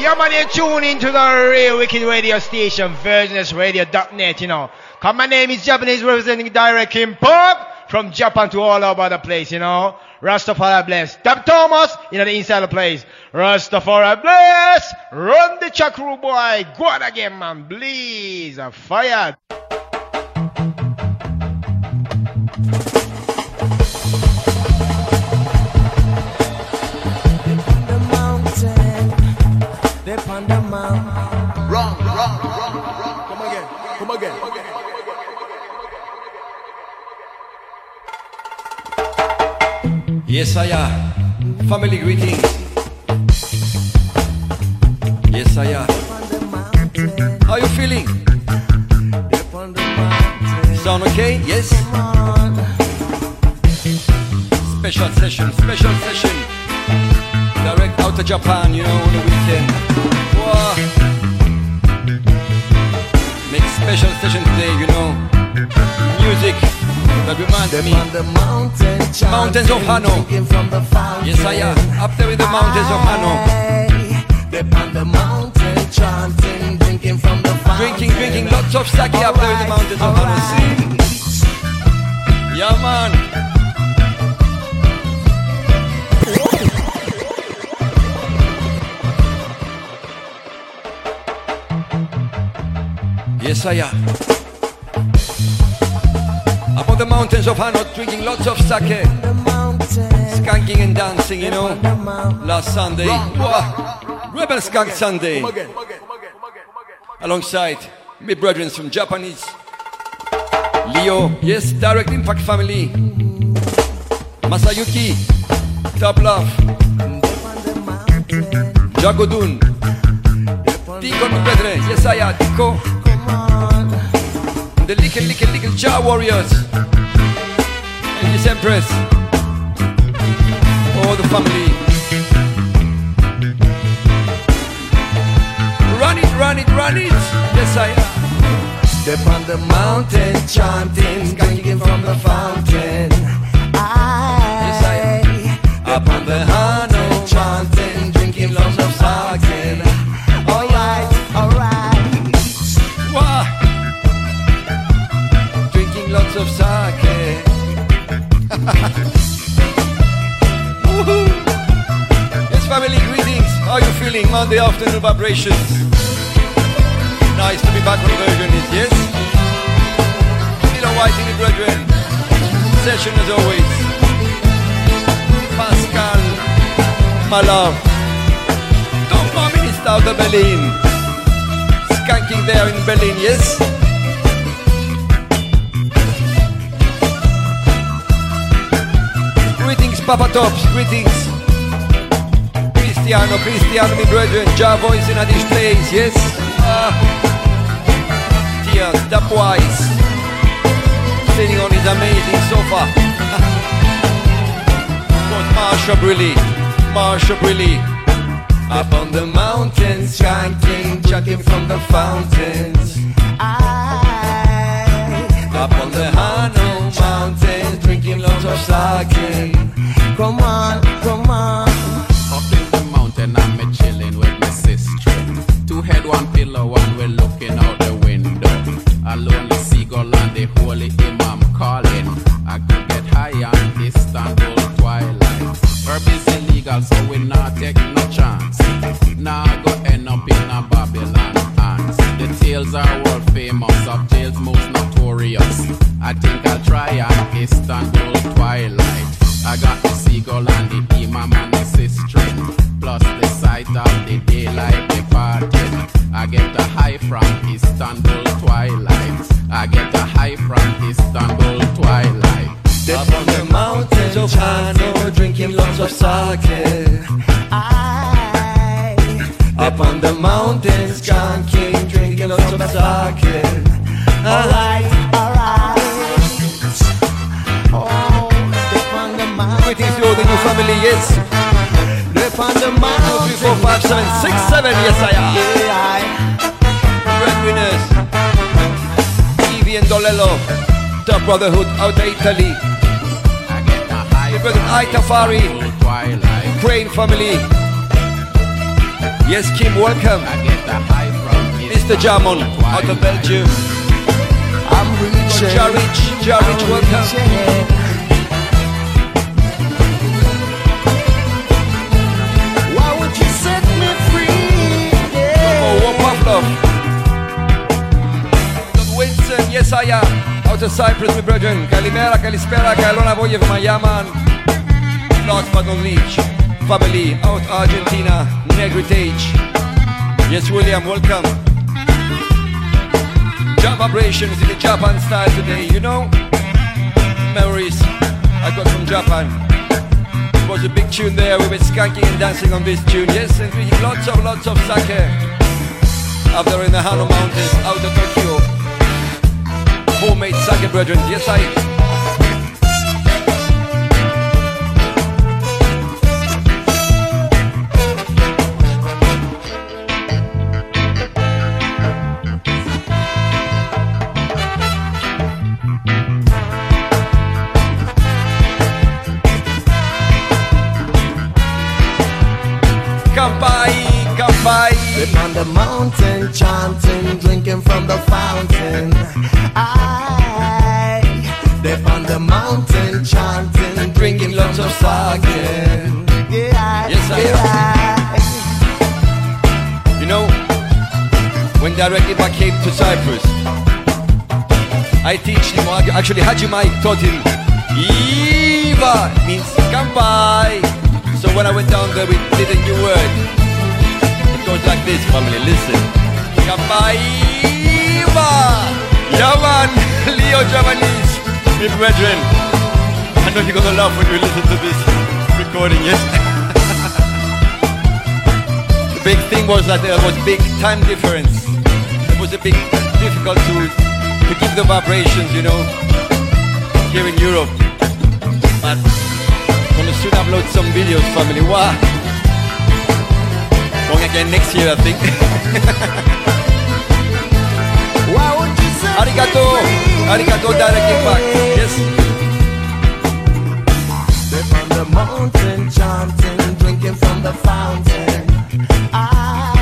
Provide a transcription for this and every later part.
Yeah, man, you tune into the real wicked radio station, versionistradio.net, you know. Cause my name is Japanese representing direct import from Japan to all over the place, you know. Rastafari bless. Dub Thomas, in the inside the place. Rastafari bless. Run the chakru boy. Go on again, man. Please. Fire. on the mountain. Yes, I am. Family greetings. Yes, I am. How you feeling? Sound okay? Yes? Special session, special session. Direct out of Japan, you know, on the weekend. Wow. Make special session today, you know. Music that reminds me. Mountain mountains of Hano. Yes, I am. Up there with the mountains of Hano. The mountain chanting, drinking from the fountain. Drinking, drinking lots of sake up there in the mountains of Hano. See? Yeah, man. Yes, I am. Up on the mountains of Hano, drinking lots of sake, skanking and dancing, you know. Last Sunday, Rebel Skunk Sunday, alongside my brethren from Japanese, Leo, yes, Direct Impact Family, Masayuki, Top Love, Jagodun, Tico, my brethren, yes, I am, Tico. The little, little, little Jah Warriors. His Empress. All the family. Run it, run it, run it. Yes, I am. Upon the mountain chanting, drinking from the fountain. Yes, I am. Upon the Hano chanting, drinking lots of sake. Alright, alright. Wah. Drinking lots of sake. Yes, family, greetings. How are you feeling? Monday afternoon vibrations. Nice to be back on Virgin, yes? Still a white in the brethren. Session as always. Pascal, my love. Don't minister of Berlin. Skanking there in Berlin, yes? Papa Tops, greetings. Cristiano, Cristiano, my brethren, Jah voice in this place, yes? Ah. Tears, Dapwise, sitting on his amazing sofa. Got Marsha Brilly, Marsha Brilly. Up on the mountains, chanting, chucking from the fountains. Up on the Hano mountains, drinking lots of sake. Come on, come on. Up in the mountain, I'm a chilling with my sister. Two head, one pillow, we're looking out the window. A lonely seagull the holy The mountains, skanking, drinking lots of sake. Alright, alright. Oh, the. Greetings to all the new family, yes? Up on the Two, three, four, five, seven, six, seven, yes I am. Yeah, Breadwinners, Top Brotherhood out of Italy. The brother Itafari. Crane family. Yes, Kim, welcome. I get the high from Mr. Jamon out of Belgium. I'm reaching. Jarich, Jarich, welcome. Why would you set me free? Yeah. Oh, one Pavlov. Dr. Winston, yes I am. Out of Cyprus, my brethren. Kalimera, Kalispera, Kalona Voye from Yaman. Last but not least, family out Argentina, Negritage. Yes, William, welcome. Jump vibrations in the Japan style today, you know? Memories I got from Japan. It was a big tune there. We were skanking and dancing on this tune. Yes, and drinking lots of lots of sake up there in the Hano Mountains, out of Tokyo. Homemade sake, brethren. Yes, I. Up on the mountain, chanting, drinking from the fountain. I, up on the mountain, chanting, Drinking lots of sake. Yeah, Yes, I yeah. You know, when directly I came to Cyprus, I teach him, actually Haji Mike taught him, Eva means kampai. So when I went down there, we did a new word. Goes like this, family, listen. Kampai Eva. Yaman, Leo Javanese, my brethren. I know you're gonna laugh when you listen to this recording, yes? The big thing was that there was big time difference. It was a big difficult to to give the vibrations, you know, here in Europe. But I'm gonna soon upload some videos, family. Wow. Going again next year, I think. Arigato, arigato. Yes. On the mountain, chanting, drinking from the fountain. I,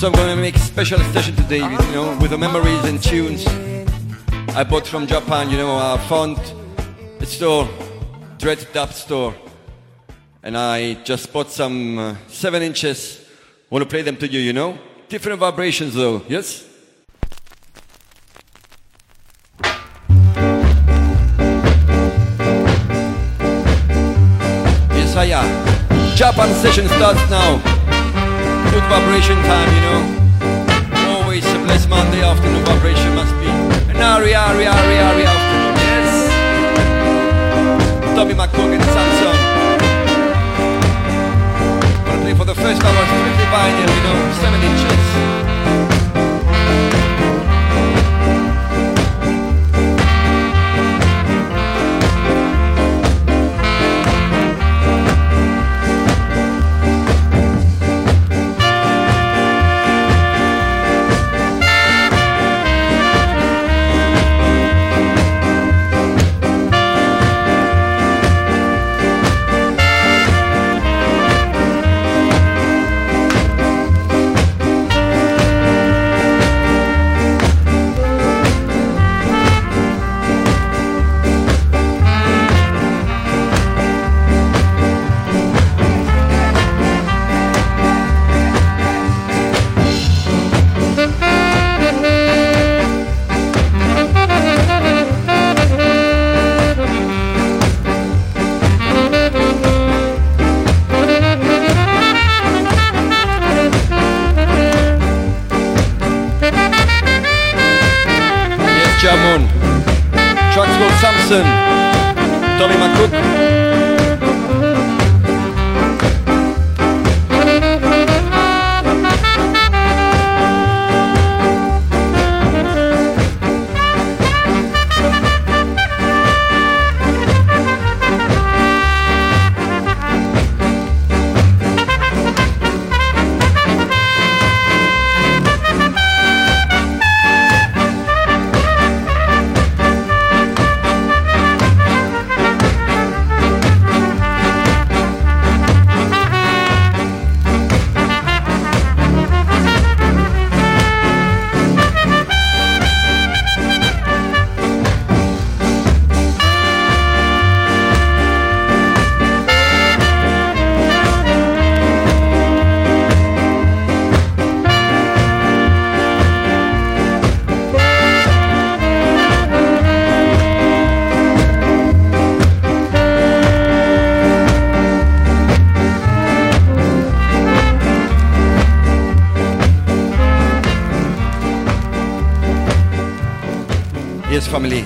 So I'm gonna make a special session today, you know, with the memories and tunes I bought from Japan. You know, I found a store, Dread Dub store, and I just bought some uh, seven inches. Want to play them to you, you know? Different vibrations, though. Yes. Yes, I am. Japan session starts now. Vibration time, you know. Always a blessed Monday afternoon vibration must be. An Ari, Ari, Ari, Ari afternoon, yes. Tommy McCook and Samson. Gonna play for the first hour, strictly vinyl, you know, 7 inches. Tommy family.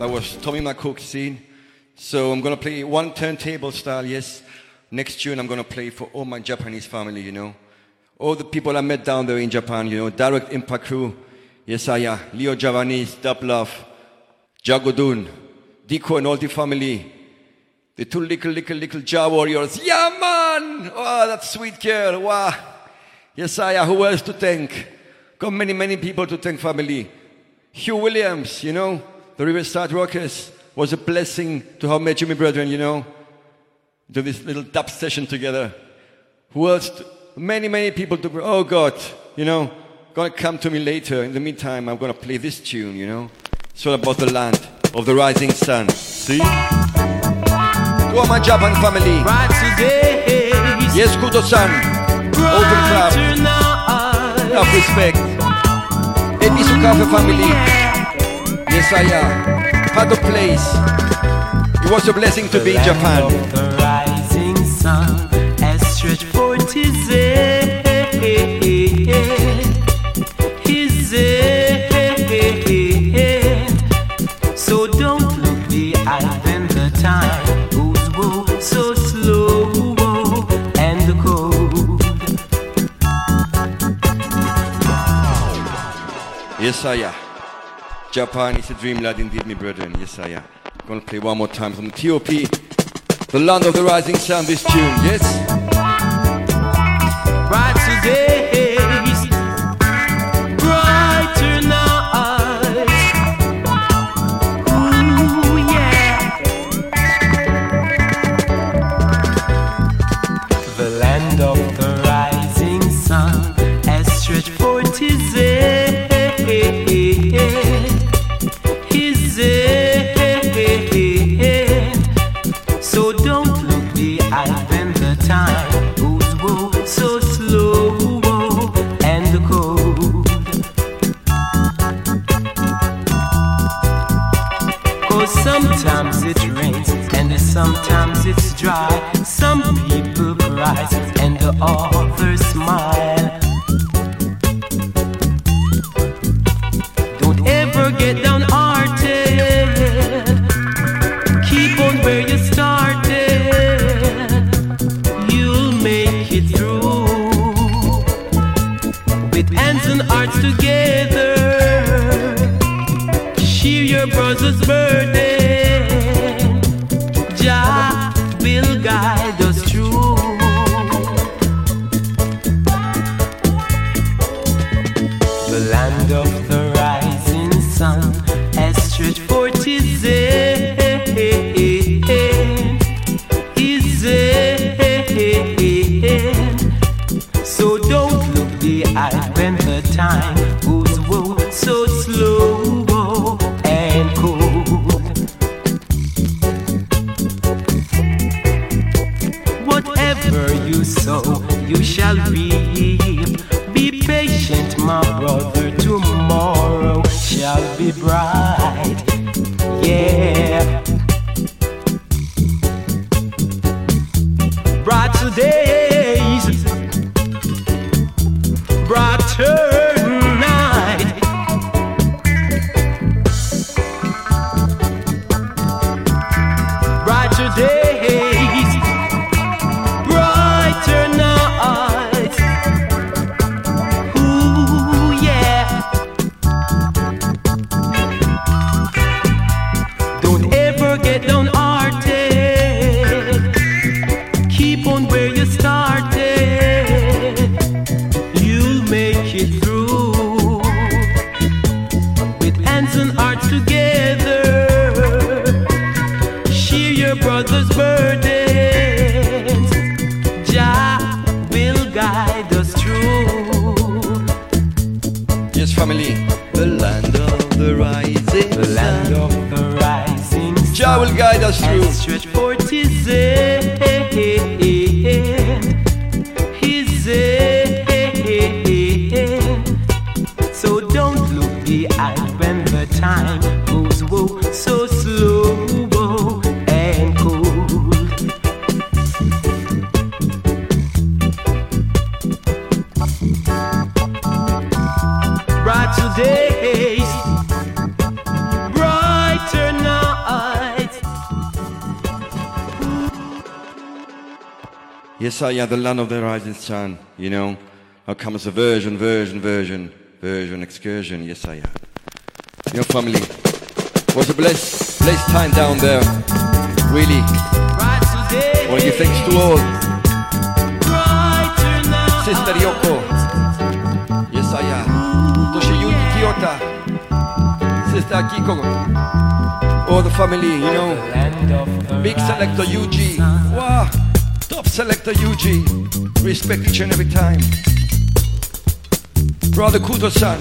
That was Tommy McCook scene. So I'm gonna play one turntable style, yes. Next tune I'm gonna play for all my Japanese family, you know. All the people I met down there in Japan, you know, Direct Impact Crew, Yesaya, Leo Javanese, Dub Love, Jagodun, Diko and all the family. The two little, little, little Jah warriors. Yeah, man! Oh, that sweet girl. Wow. Yesaya, who else to thank? Got many, many people to thank, family. Hugh Williams, you know, the Riverside Rockers, was a blessing to have met you, my brethren, you know, do this little dub session together. Who else? Many, many people to, oh God, you know, gonna come to me later. In the meantime, I'm gonna play this tune, you know. It's all about the land of the rising sun. See? To all my Japan family. Right today, Yes, Kudo-san. Open club. Enough respect. Ebisu Cafe family. Yes, I am. Had a place. It was a blessing to be in Japan. Yes, I am. Japan is a dreamland indeed, my brethren. Yes, I am. Gonna play one more time from TOP. The land of the rising sun, this tune. Yes? Bright today, sometimes it's dry. Some people cry and the others smile. Am the land of the rising sun. You know, how comes a version, version, version, version, excursion. Yes, I am. Your family was a blessed, blessed time down there. Really, Bright days, want to give thanks to all. nights. Sister Yoko. Yes, I am. Toshiyuki Kiyota. Sister Akiko. All the family, you know. Big selector UG. Wow. Selector UG. Respect each and every time. Brother Kuto-san.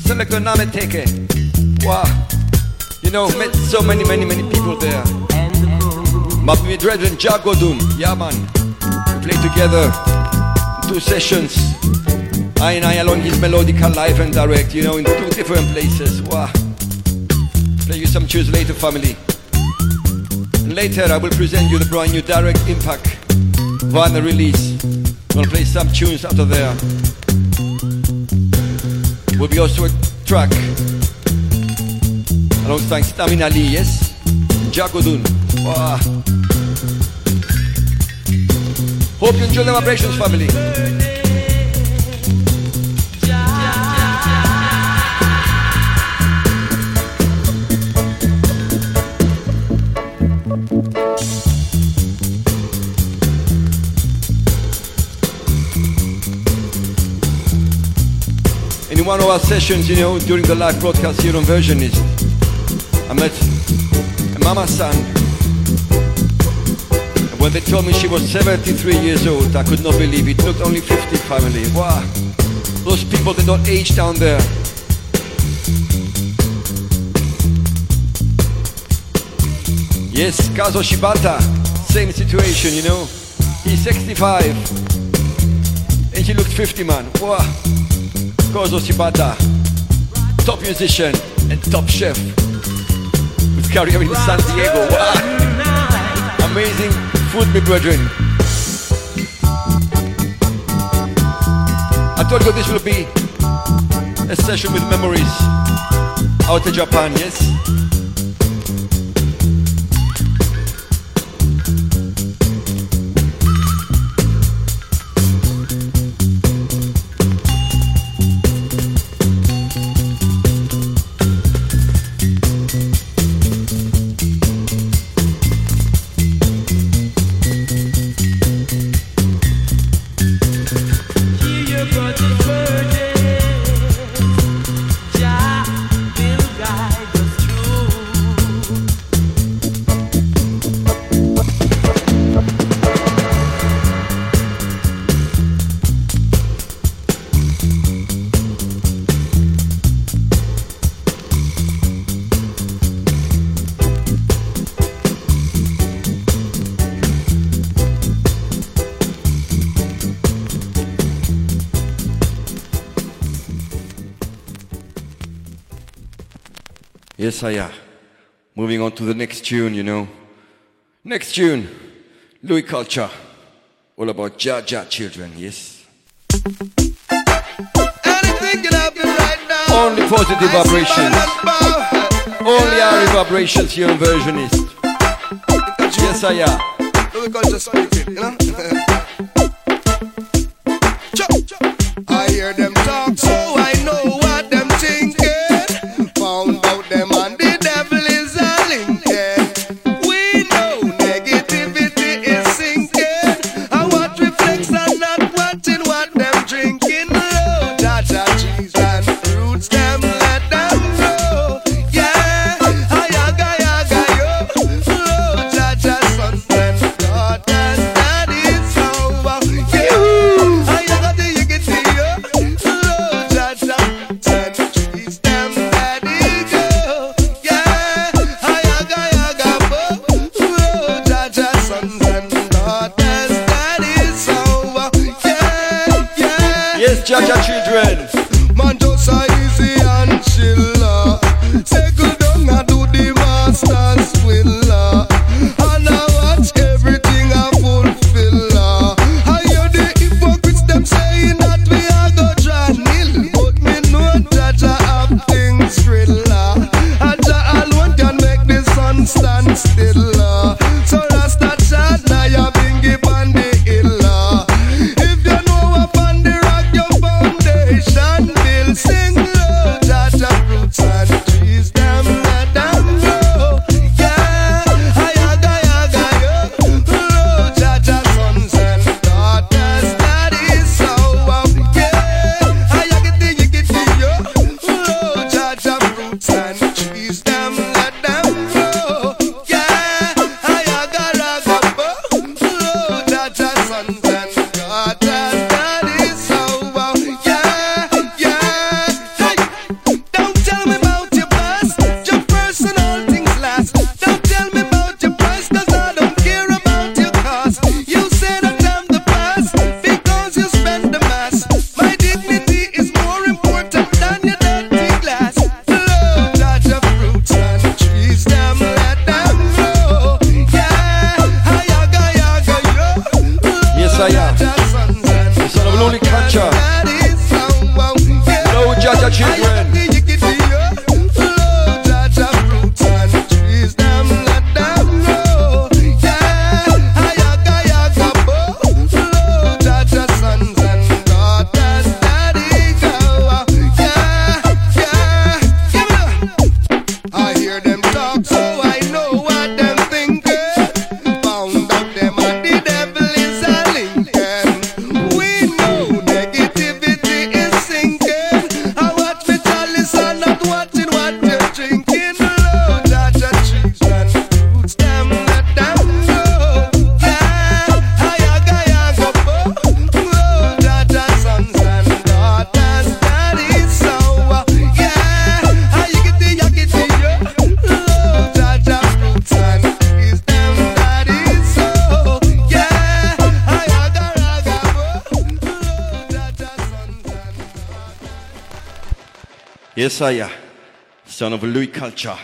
Selector Nameteke. Wow. You know, met so many, many, many people there. My brethren Jagodum, yeah man. We play together two sessions. I and I along his melodical live and direct, you know, in two different places. Wow. Play you some tunes later, family. And later I will present you the brand new direct impact vinyl release. Gonna play some tunes after there. Will be also a track alongside Stamina Lee, yes? Jagodun. Wow. Hope you enjoy the vibrations, family. In one of our sessions, you know, during the live broadcast here on Versionist, I met a mama son. And when they told me she was 73 years old, I could not believe it. Looked only 50 family. Wow. Those people, they don't age down there. Yes, Kazo Shibata, same situation, you know. He's 65. And he looked 50, man. Wow. Kazo Shibata, top musician and top chef. With career in San Diego. Wow. Amazing food, my brethren. I told you this will be a session with memories out of Japan, yes? Am. Moving on to the next tune, you know. Next tune, Louis Culture. All about Jah children, yes? Anything can happen right now. Only positive I vibrations. man and bow. Only our vibrations here on Versionist. Yes, I am. Louis Culture you know. Messiah, son of Louis Culture.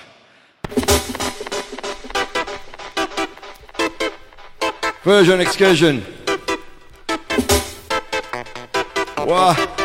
Version excursion. Wow.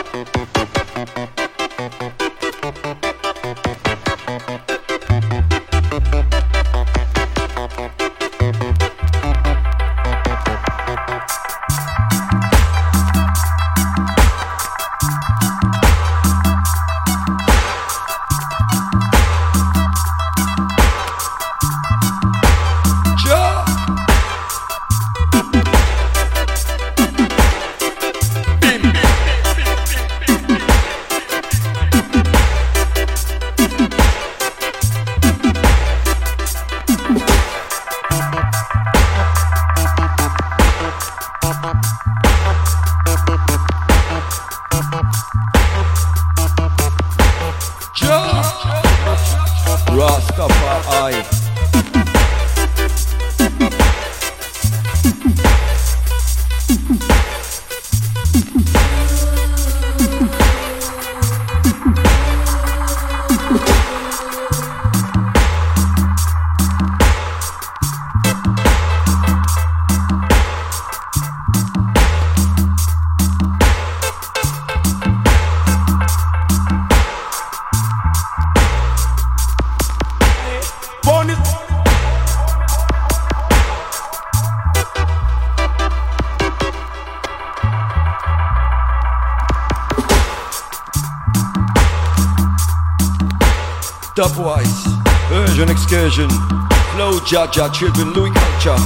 Children, Louis culture.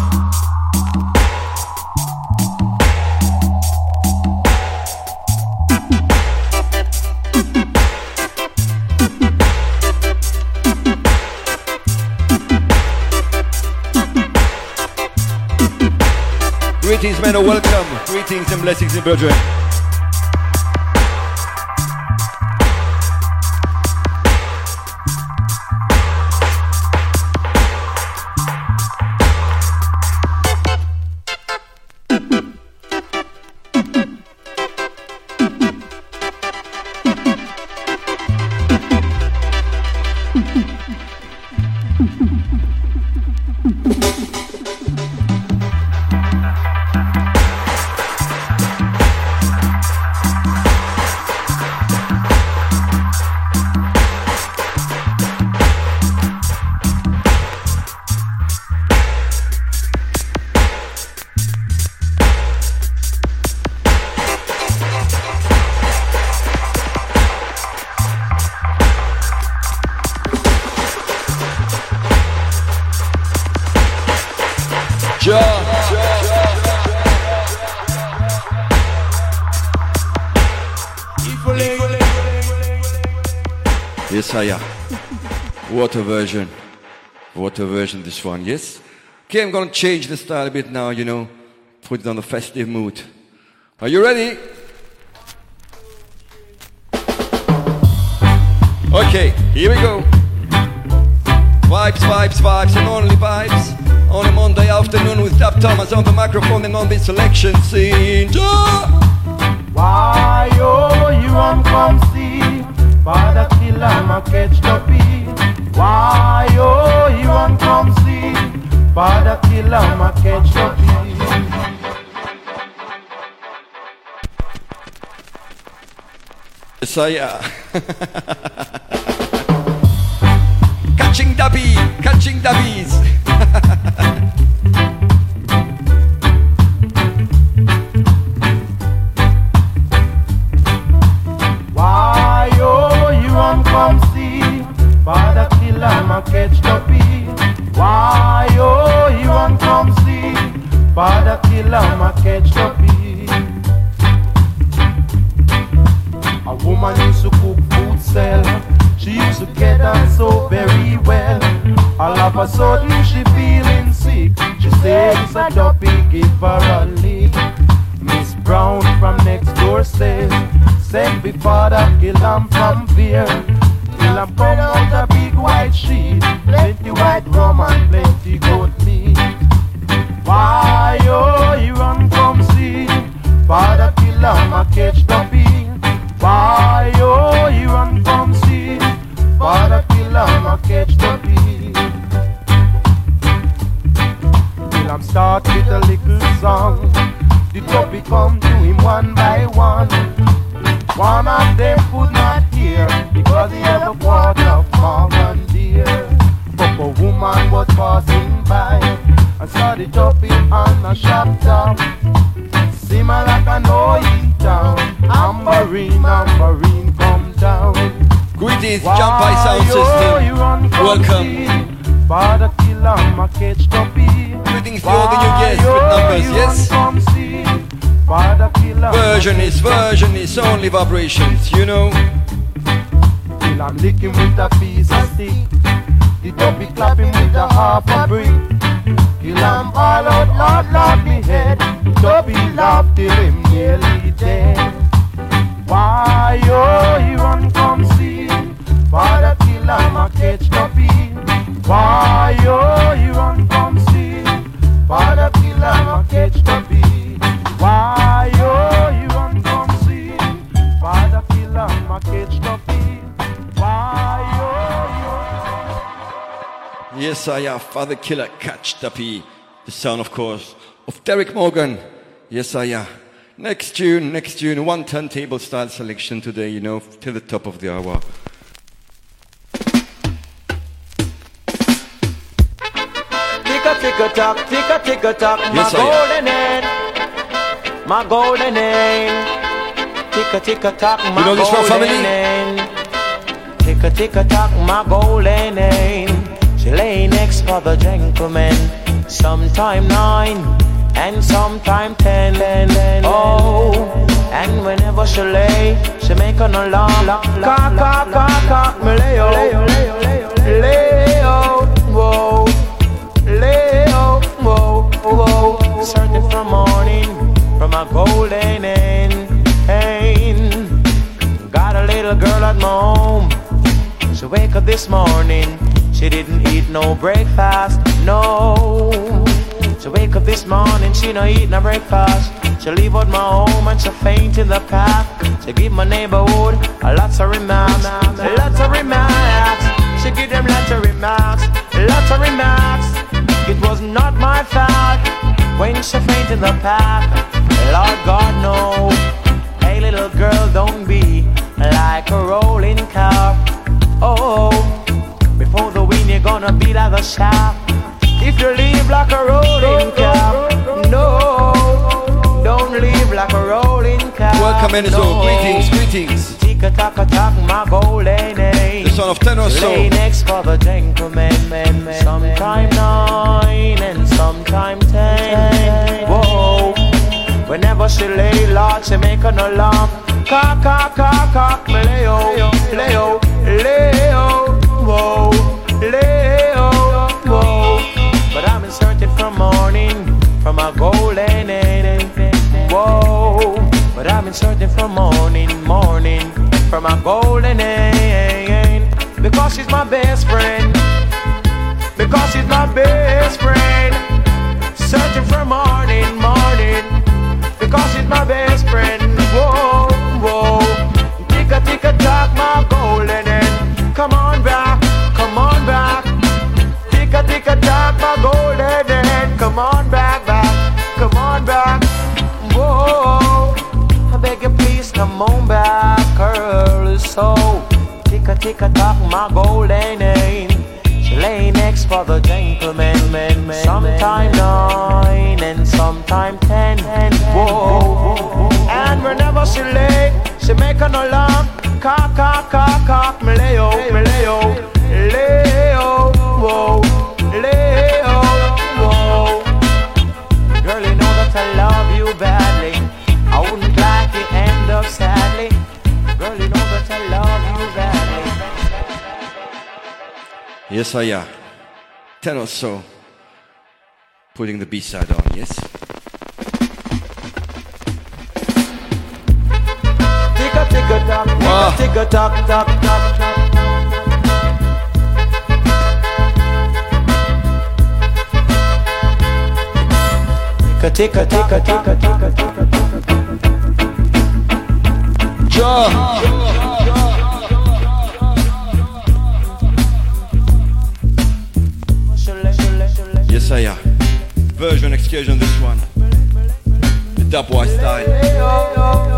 Greetings, men, and welcome. Greetings and blessings, in brethren. Water version. Water version, this one, yes? Okay, I'm gonna change the style a bit now, you know, put it on the festive mood. Are you ready? Okay, here we go. Vibes, vibes, vibes, and only vibes. On a Monday afternoon with Dap Thomas on the microphone and on the selection scene. Why, oh, you run come see Father killer, catch the beat Why, oh, you run come see Father killer, ma catch the beat Yes, I am. Vibrations, you know. Till I'm licking with a piece Father Killer Catch Duppy. The son, of course, of Derrick Morgan. Yes, I am. Next tune, next tune, one turntable style selection today, you know, till the top of the hour. Tick a tick a tock, tick a tick a tock, my Yes, uh, golden hen, my golden hen. Tick a tick a tock, my know this one, golden family? hen. Tick a tick a tock, my golden hen. She lay next for the gentleman. Sometime nine and sometime ten. Oh, and whenever she lay, she make an alarm. Cock, cock, cock, cock, me lay oh, lay oh, whoa. Leo, whoa, whoa, searching for morning from a golden hen. Got a little girl at my home. She wake up this morning, she didn't eat no breakfast, no. She wake up this morning, she no eat no breakfast. She leave out my home and she faint in the path. She give my neighborhood a lots of remarks, lots of remarks. She give them lots of remarks, lots of remarks. It was not my fault when she faint in the path. Lord God no. Hey little girl, don't be like a rolling car. Oh, gonna be like a shaft. If you live like a rolling car, no, don't live like a rolling car. Welcome, Enzo. no. Greetings, greetings. Tick a tock a tock, my golden. The son of Tenor Saw. Lay next for the gentleman, man, man. Sometime nine and sometime ten. whenever she lay, Lord, she make an alarm. Cock, cock, cock, cock, leo, leo, leo, whoa, a golden age, whoa. But I've been searching for morning, morning, for my golden age, because she's my best friend, because she's my best friend. Searching for morning, morning, because she's my best friend. Whoa, whoa. Tick a tick a tock, my golden. Come on back, come on back. Tick a tick a tock, my golden. Come on back, come on back, girl. So tick a tick a tock, my golden end. She lay next for the gentleman, man, man. Sometime nine and sometime ten. Whoa, and whenever she lay, she make an alarm. Cock, cock, cock, cock, me leo, me leo, leo, sadly. Girl, you know that I love you badly. Yes, I am. Tenor Saw. Putting the B side on, yes? Tick a tick a tock, tick a tock, tock, tock, tock. Tick a tick a tick a tick a tick a tick Jaw. Yes, I am. Version excursion, this one. The Dubwise style.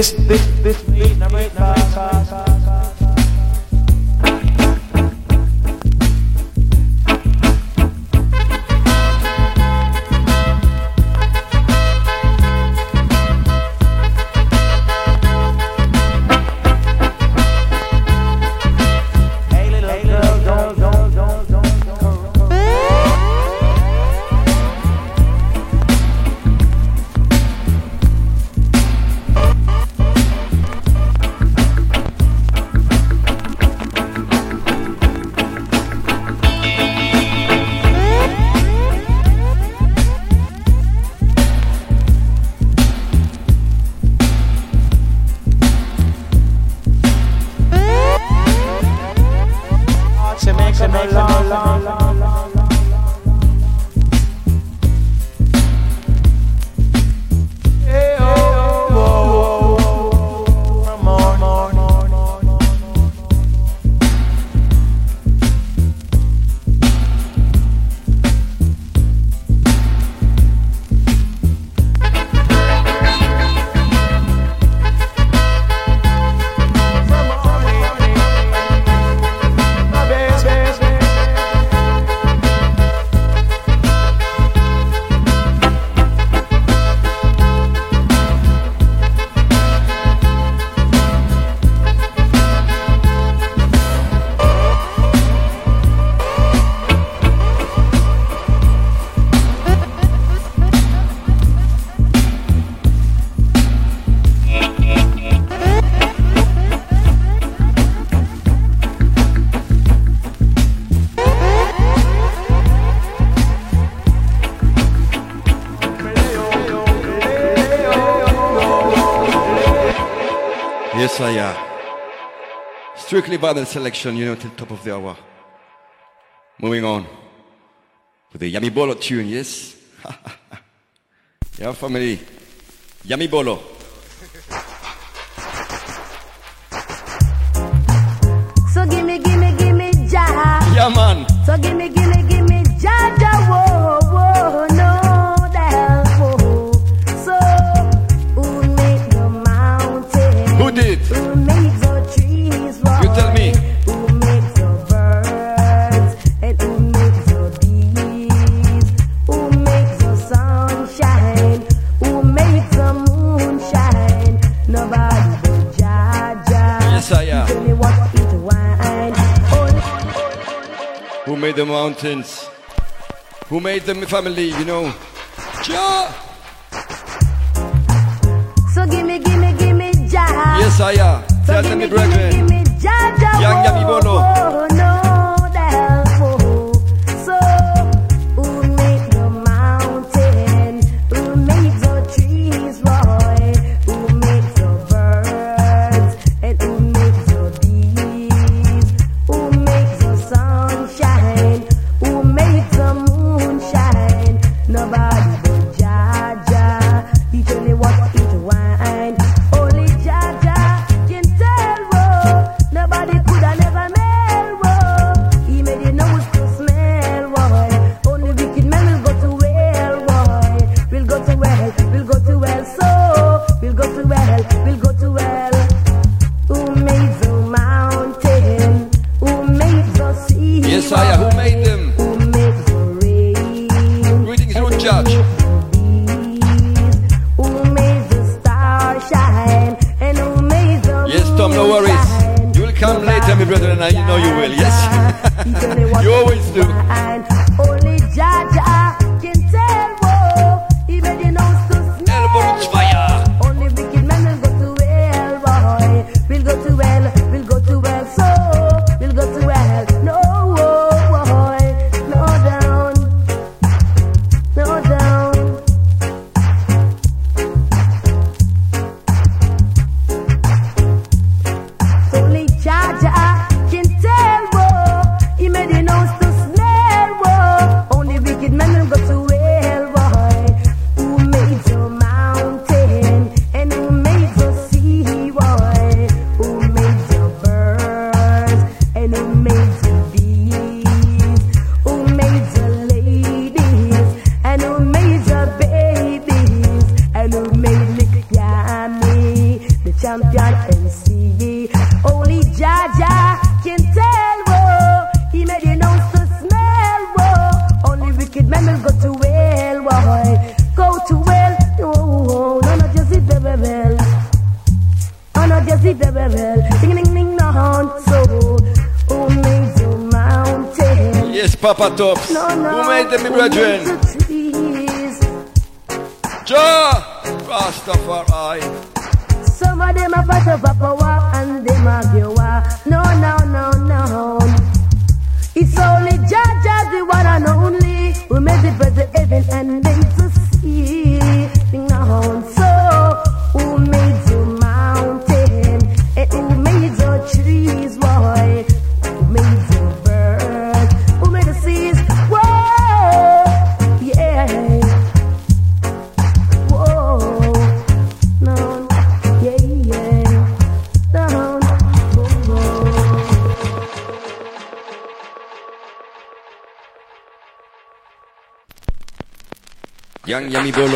This this this Strictly Battle selection, you know, till top of the hour. Moving on with the Yami Bolo tune, yes? yeah, family. Yami Bolo. who made them family, you know. Yeah. it. No, no, Who made them, brethren? Jah Rastafari. Some of them are part Young Yummy boy.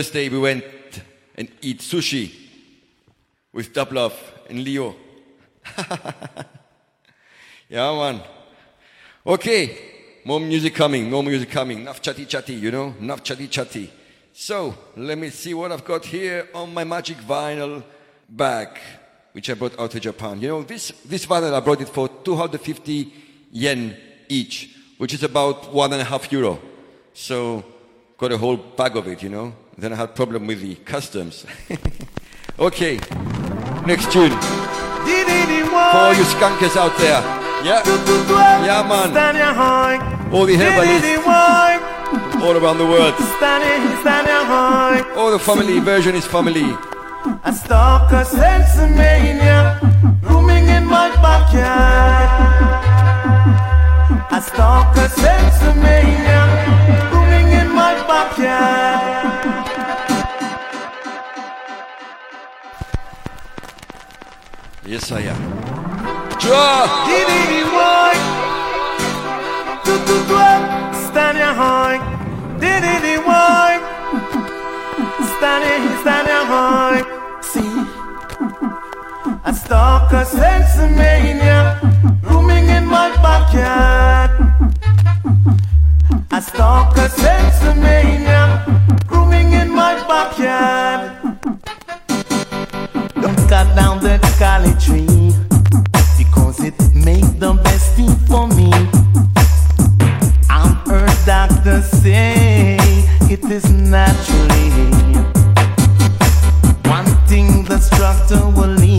First day we went and eat sushi with Dublov and Leo. yeah, man. Okay, more music coming, more music coming. Enough chatty chatty, you know, enough chatty chatty. So, let me see what I've got here on my magic vinyl bag, which I brought out to Japan. You know, this, this vinyl, I brought it for 250 yen each, which is about one and a half euro. So, got a whole bag of it, you know. Then I had problem with the customs. okay, next tune. For all you skunkers out there. Yeah. Yeah, man. All the herbalists all around the world. All the family version is family. A stalker sensimania rooming in my backyard. A sensimania rooming in my backyard. I high. Diddy boy, stand it, stand your high. See, a stalker rooming in my backyard. A stalker sensimania rooming in my backyard. Don't cut down the cali it is naturally. One thing the structure will need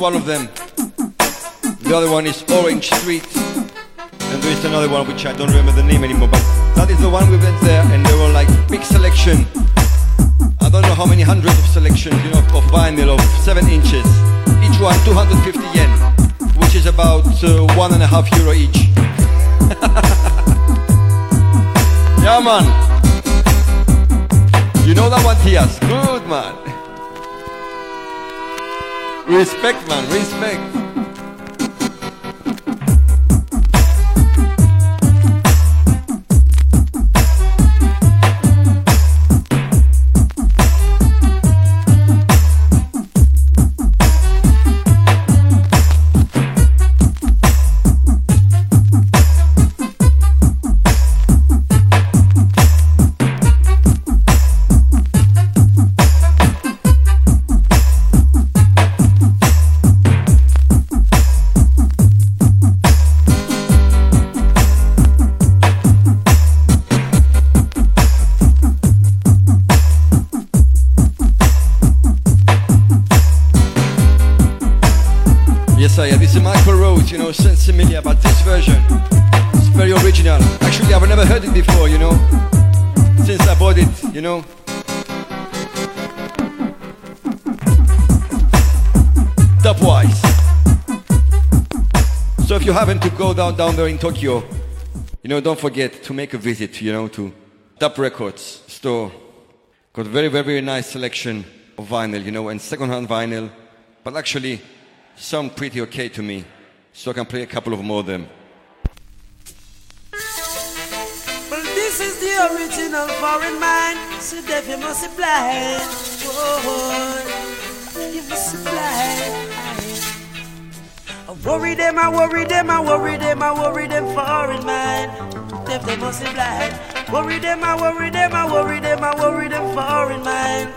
one of them. The other one is Orange Street. And there is another one which I don't Sensimilia, but this version is very original. Actually, I've never heard it before, you know, since I bought it, you know. Dubwise. So if you happen to go down down there in Tokyo, you know, don't forget to make a visit, you know, to Dub Records store. Got very, very nice selection of vinyl, you know, and second-hand vinyl, but actually some pretty okay to me, so I can play a couple of more of them. Well, this is the original foreign mind. So deaf you must be blind. Whoa, you must be blind. I worry them, I worry them, I worry them, I worry them foreign mind. Deaf they must be blind. Worry them, I worry them, I worry them, I worry them foreign mind.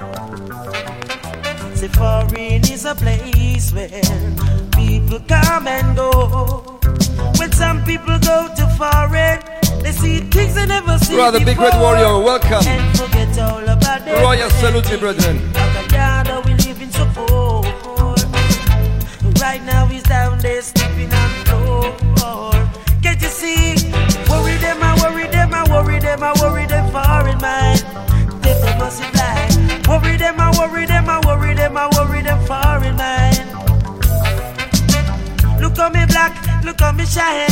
Say foreign is a place where people come and go. When some people go to foreign, they see things they never see Brother Big Red. Warrior, welcome. And forget all about their Royal salute, me brethren. Like a we live in so poor. Right now he's down there sleeping on the floor. Can't you see? Worry them, I worry them, I worry them, I worry them foreign mind. They must be blind. Worry them, I worry them, I worry them, I worry them foreign mind. Look on me black, look on me shine.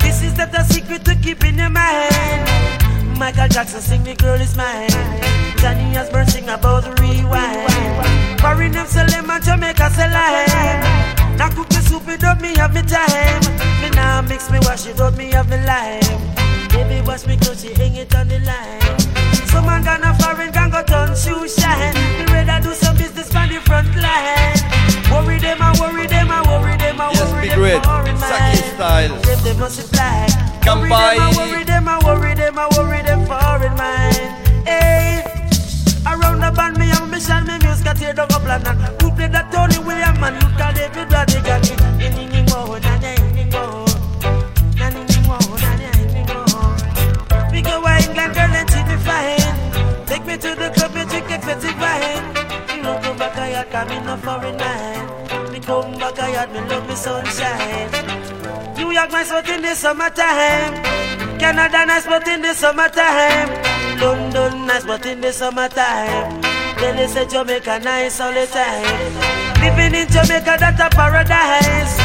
This is not a secret to keep in your mind. Michael Jackson sing the girl is mine. Johnny Osbourne sing about the rewind. Foreign them sell them and Jamaica sell lime. Now cook me soup it up, me have me time. Me now mix me wash it up, me have me lime. Baby wash me clothes, she hang it on the line. Some man gonna foreign can go turn shoe shine. Me rather do some business on the front line. Them, I Yes, worry Big them. Red, foreign Saki style. Them they multiply. Come by. I worry them, I worry them, I worry them foreign mind. Hey, around the band me have a mission, me music got tear down up London. Who played that Tony William and Luther David Rodigan? We go to England, girl, and treat me fine. Take me to the club, and drink expensive wine. You know, come back, I come in a foreign mind. Me come back, I God, me love me sunshine. New York nice but in the summertime. Canada nice but in the summertime. London nice but in the summertime. Delhi say Jamaica nice all the time. Living in Jamaica that's a paradise.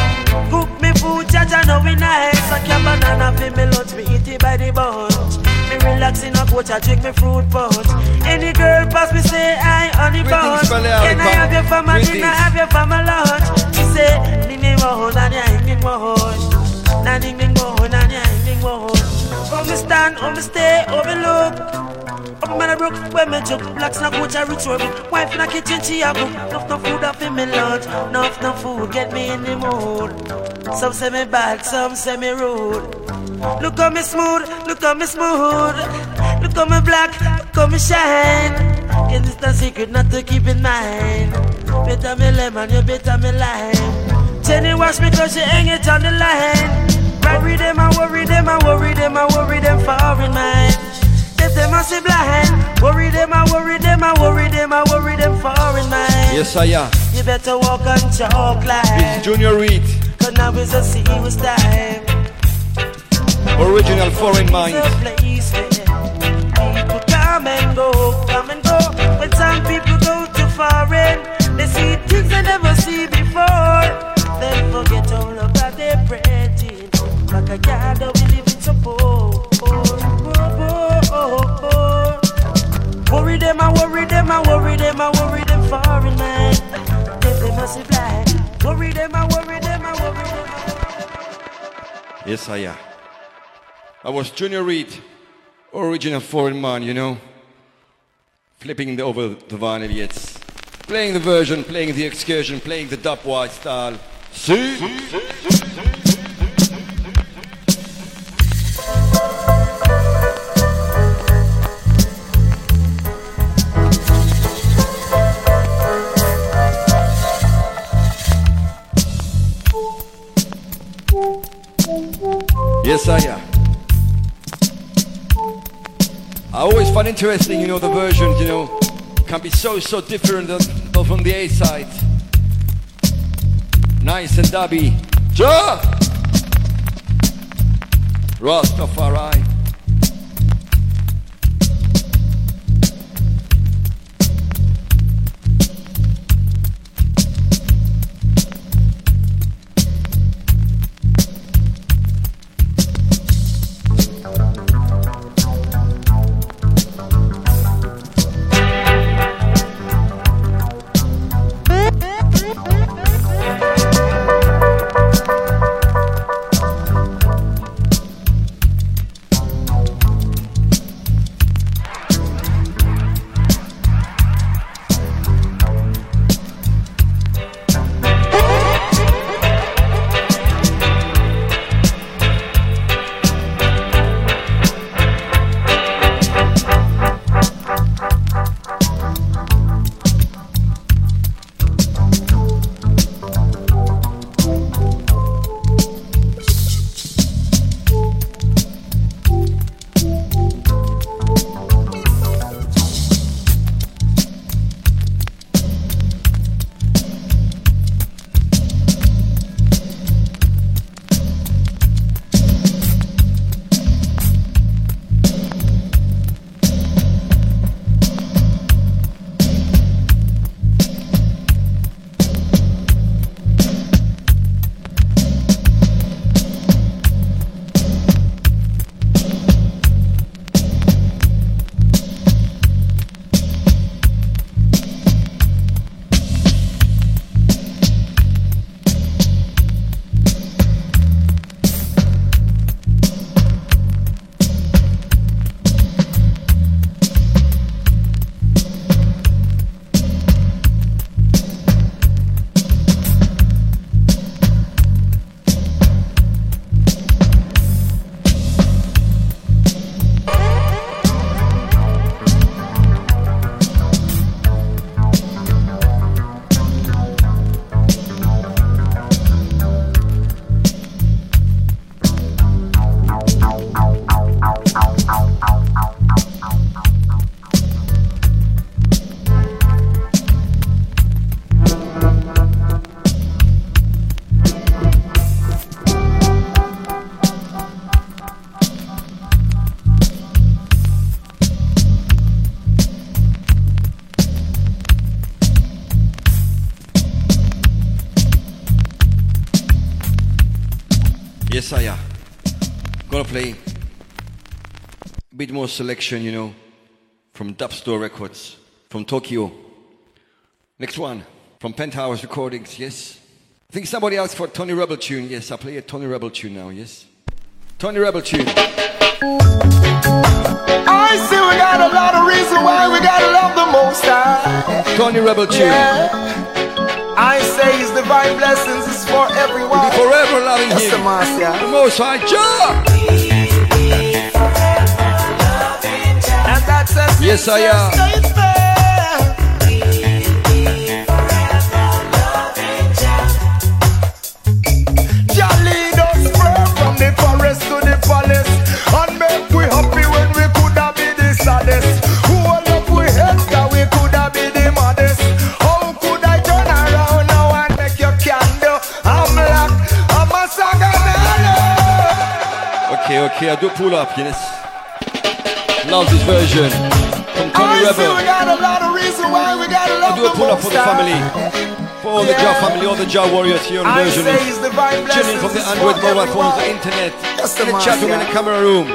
Cook me food, jaja know we nice. I can banana for me lunch, me eat it by the bunch. Relax in a coach, I drink me fruit punch. Any girl pass me say I honey bunch. Can I have your for my greetings. dinner, have your for my lunch? She say, Ning ning mo, nani ay ning mo. Na ning ning mo, nani ay ning mo. Oh me stand, oh me stay, oh me look. Oh man I broke when me. Joke Blacks na coach reach work Wife in the kitchen she a cook. Enough no food up in me lunch Enough no food get me in the mood. Some say me bad, some say me rude. Look how me smooth, look how me smooth. Look how me black, look how me shine. Is this the secret not to keep in mind. Better me lemon, you better me lime. Jenny wash me cause she hang it on the line Worry them, I worry them, I worry them, I worry them for in mind Get them a see blind Worry them, I worry them, I worry them, I worry them for in mind Yes, I am. You better walk on chalk line is Junior Reid, Cause now is a serious time original foreign mind. Place people come and go, come and go. When some people go to foreign, they see things they never see before. Then forget all a guy that we live in so poor. poor, poor, poor. Worry them, I worry them, I worry them, I worry them foreign man. If they must be blind. Worry them, I worry them, I worry them. Yes, I am. I was Junior Reid, original foreign man, you know. Flipping the, over the vinyl, yes. Playing the version, playing the excursion, playing the dub wide style. See? Yes, I am. I always find interesting, you know, the versions, you know, can be so, so different than, from the A side. Nice and dubby. Ja! Rastafari. Selection, you know, from Dub Store Records, from Tokyo. Next one, from Penthouse Recordings, yes. I think somebody asked for Tony Rebel tune. Yes, I play a Tony Rebel tune now, yes. Tony Rebel tune. I see we got a lot of reason why we gotta love the most high. Tony Rebel tune. Yeah. I say his divine blessings is for everyone. Forever loving That's him. the mass, yeah. The most high Jah. A Yes, I am. Jah lead us from the forest to the palace And make we happy when we coulda be the saddest Hold up we heads that we coulda be the maddest How could I turn around now and make you candle? I'm black, I'm a saganalo Okay, okay, I do pull up, yes. Love this version. From I see we got a lot of reason why we gotta I love do a the pull up for the family. For all the Jah Yeah. family, all the Jah warriors here on I version say is divine tuning from the Android mobile phones, the internet, Yes, in the the chat room, in the camera room.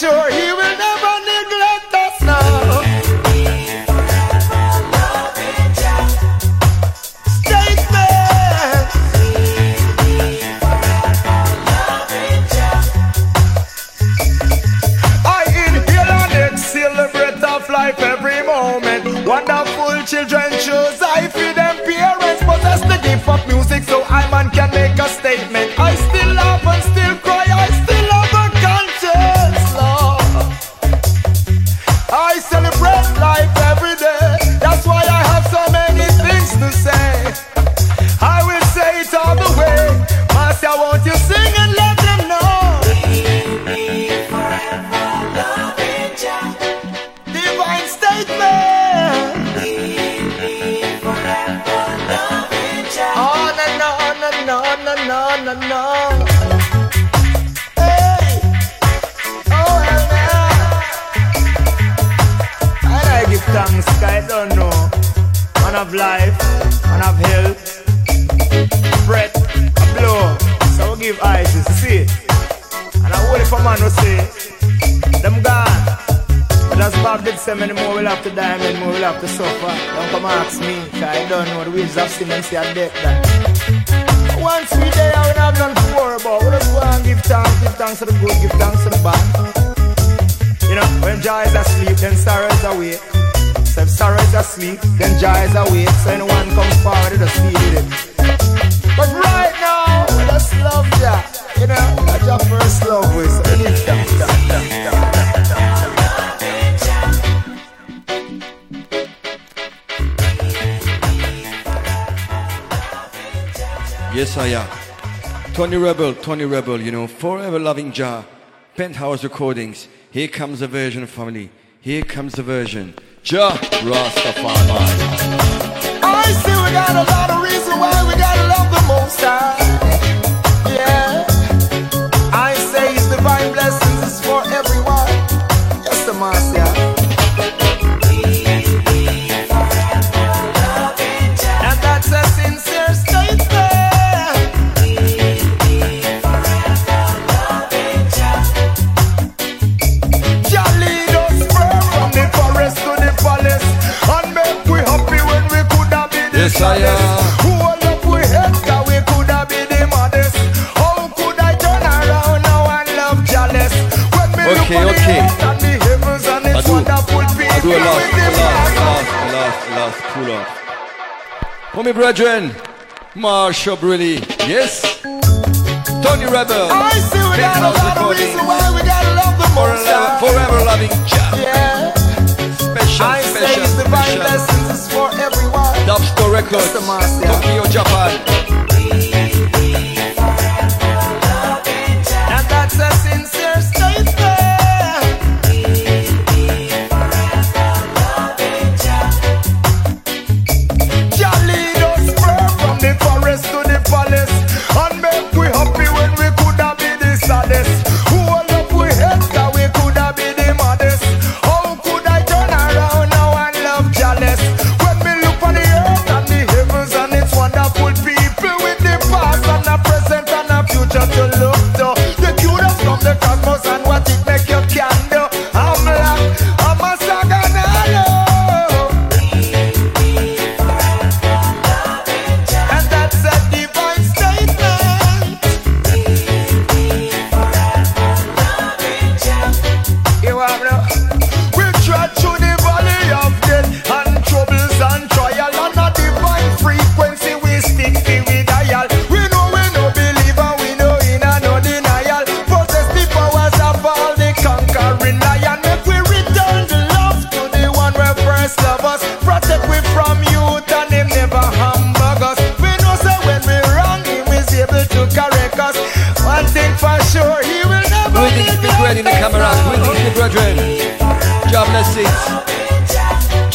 Thing know the wages of sin and say I death that. Tony Rebel, Tony Rebel, you know, forever loving Jah. Penthouse Recordings. Here comes the version, family. Here comes the version. Jah Rastafari. I see we got a lot of reason why we gotta love the most high. desire. okay, okay. I do. I do a lot, a lot, a lot, a lot, a. Pull up. For me, brethren, Marsh up really. Yes. Tony Rebel. I see we got a lot of reason why we gotta love the most. Forever, forever loving child. Yeah. Special, I special, say it's divine special. lessons is for Dubstore Records, Tokyo, Japan.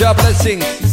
your blessings.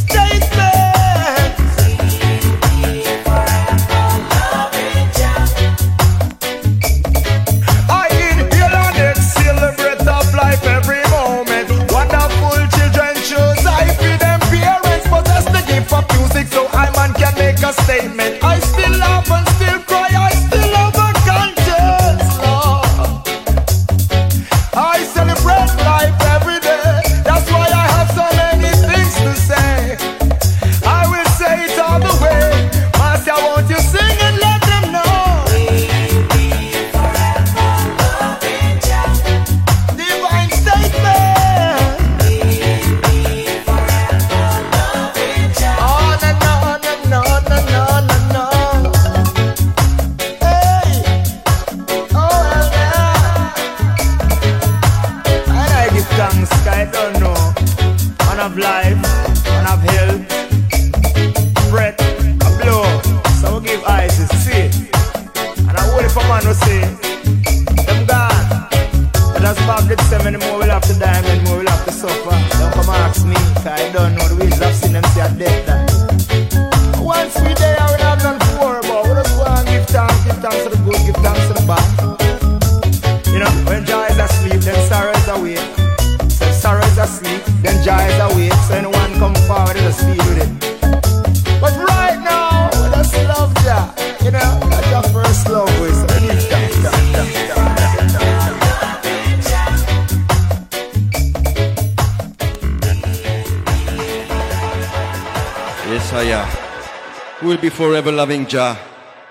will be forever loving Jah.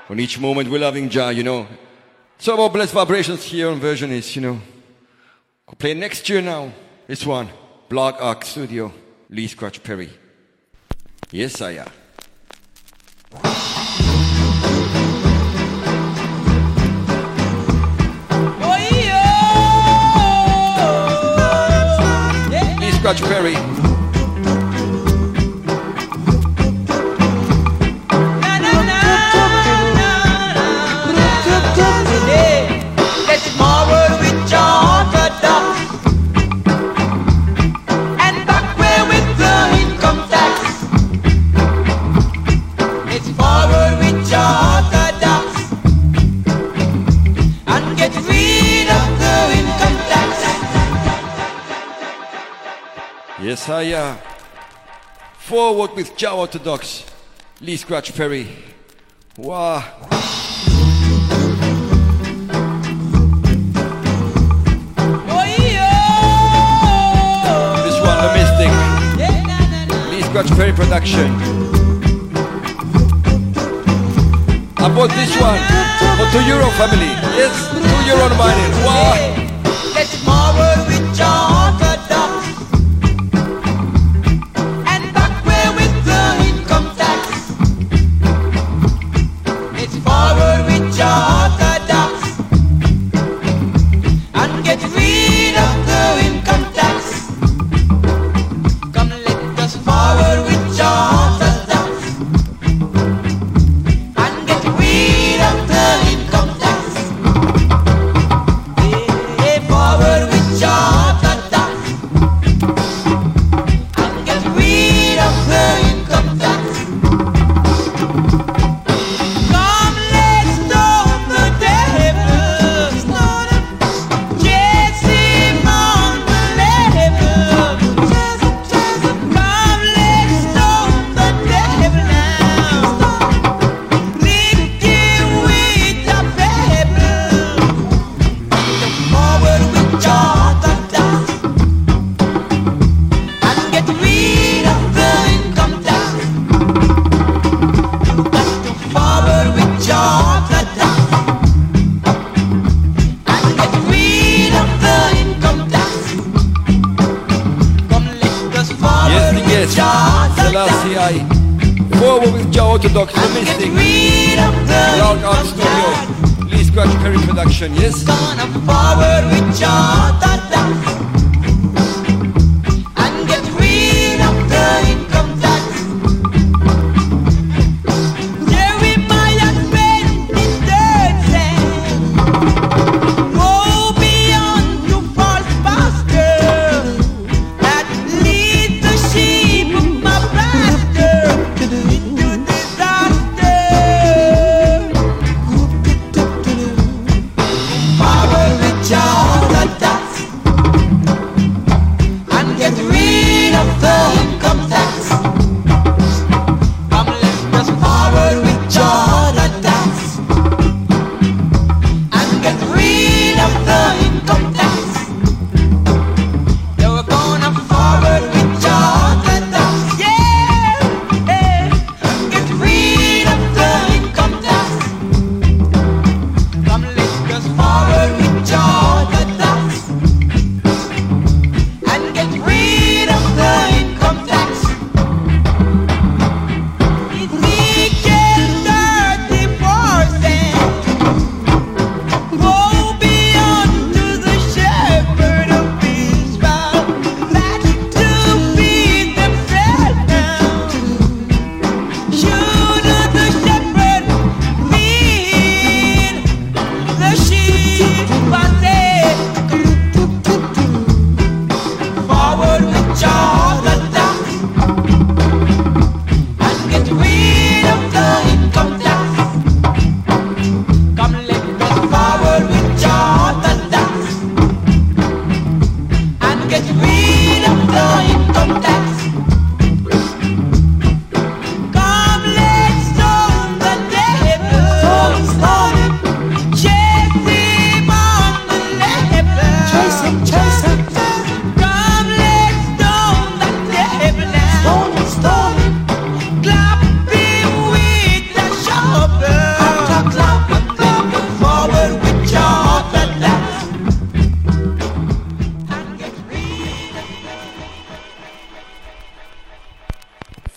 From each moment we're loving Jah, you know. So about blessed vibrations here on version is, you know. Could play next year now. This one. Black Ark Studio. Lee Scratch Perry. Yes, I am. Lee Scratch Perry. Yesaya. Uh, Forward with Jah Orthodox. Lee Scratch Perry. Wow. This one, The Mystic. Lee Scratch Perry production. I bought this one for 2 euro family. Yes, 2 euro on vinyl. Wow.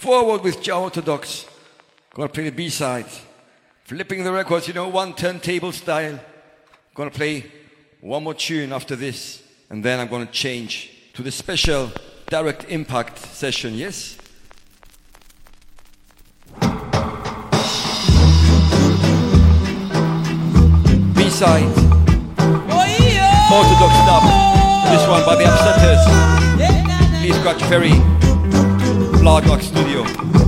forward with Joe Orthodox. Gonna play the B-side, Flipping the records, you know, one turntable style. Gonna play one more tune after this, and then I'm gonna change to the special direct impact session, yes? B-side. Orthodox stuff. This one by the Upsetters. Please, Scratch Perry. Black Ark Studio.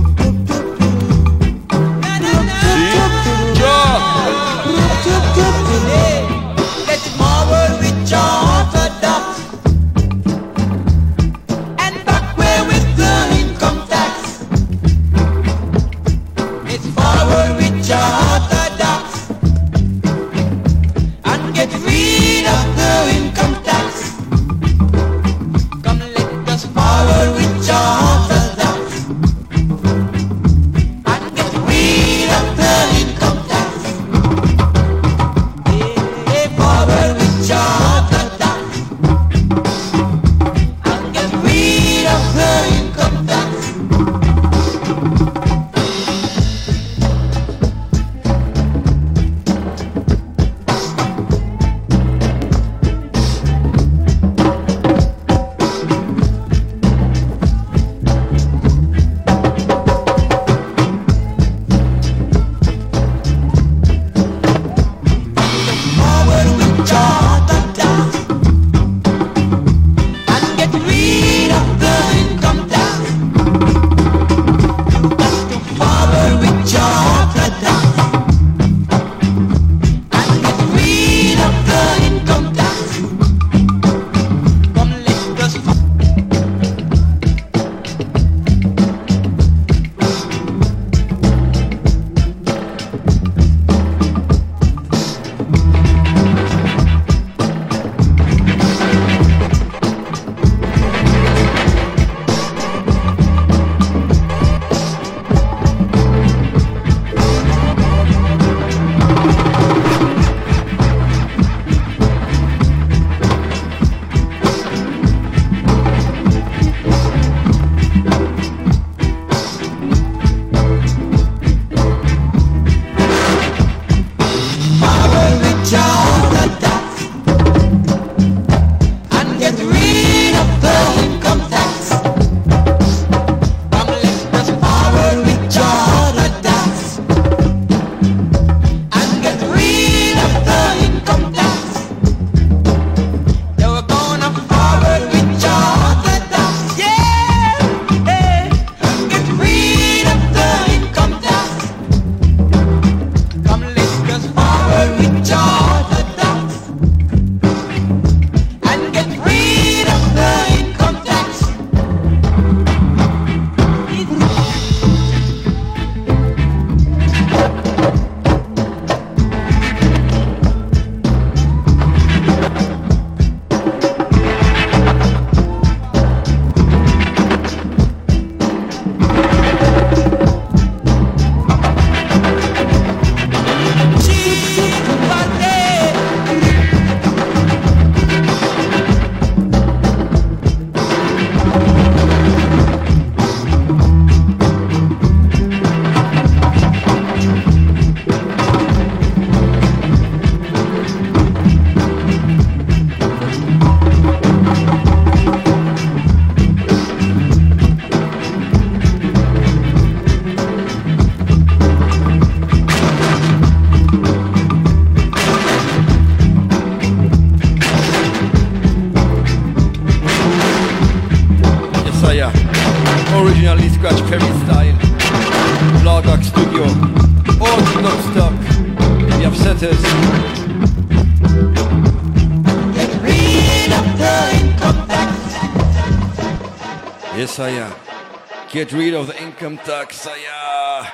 Get rid of the income tax, ah, sire.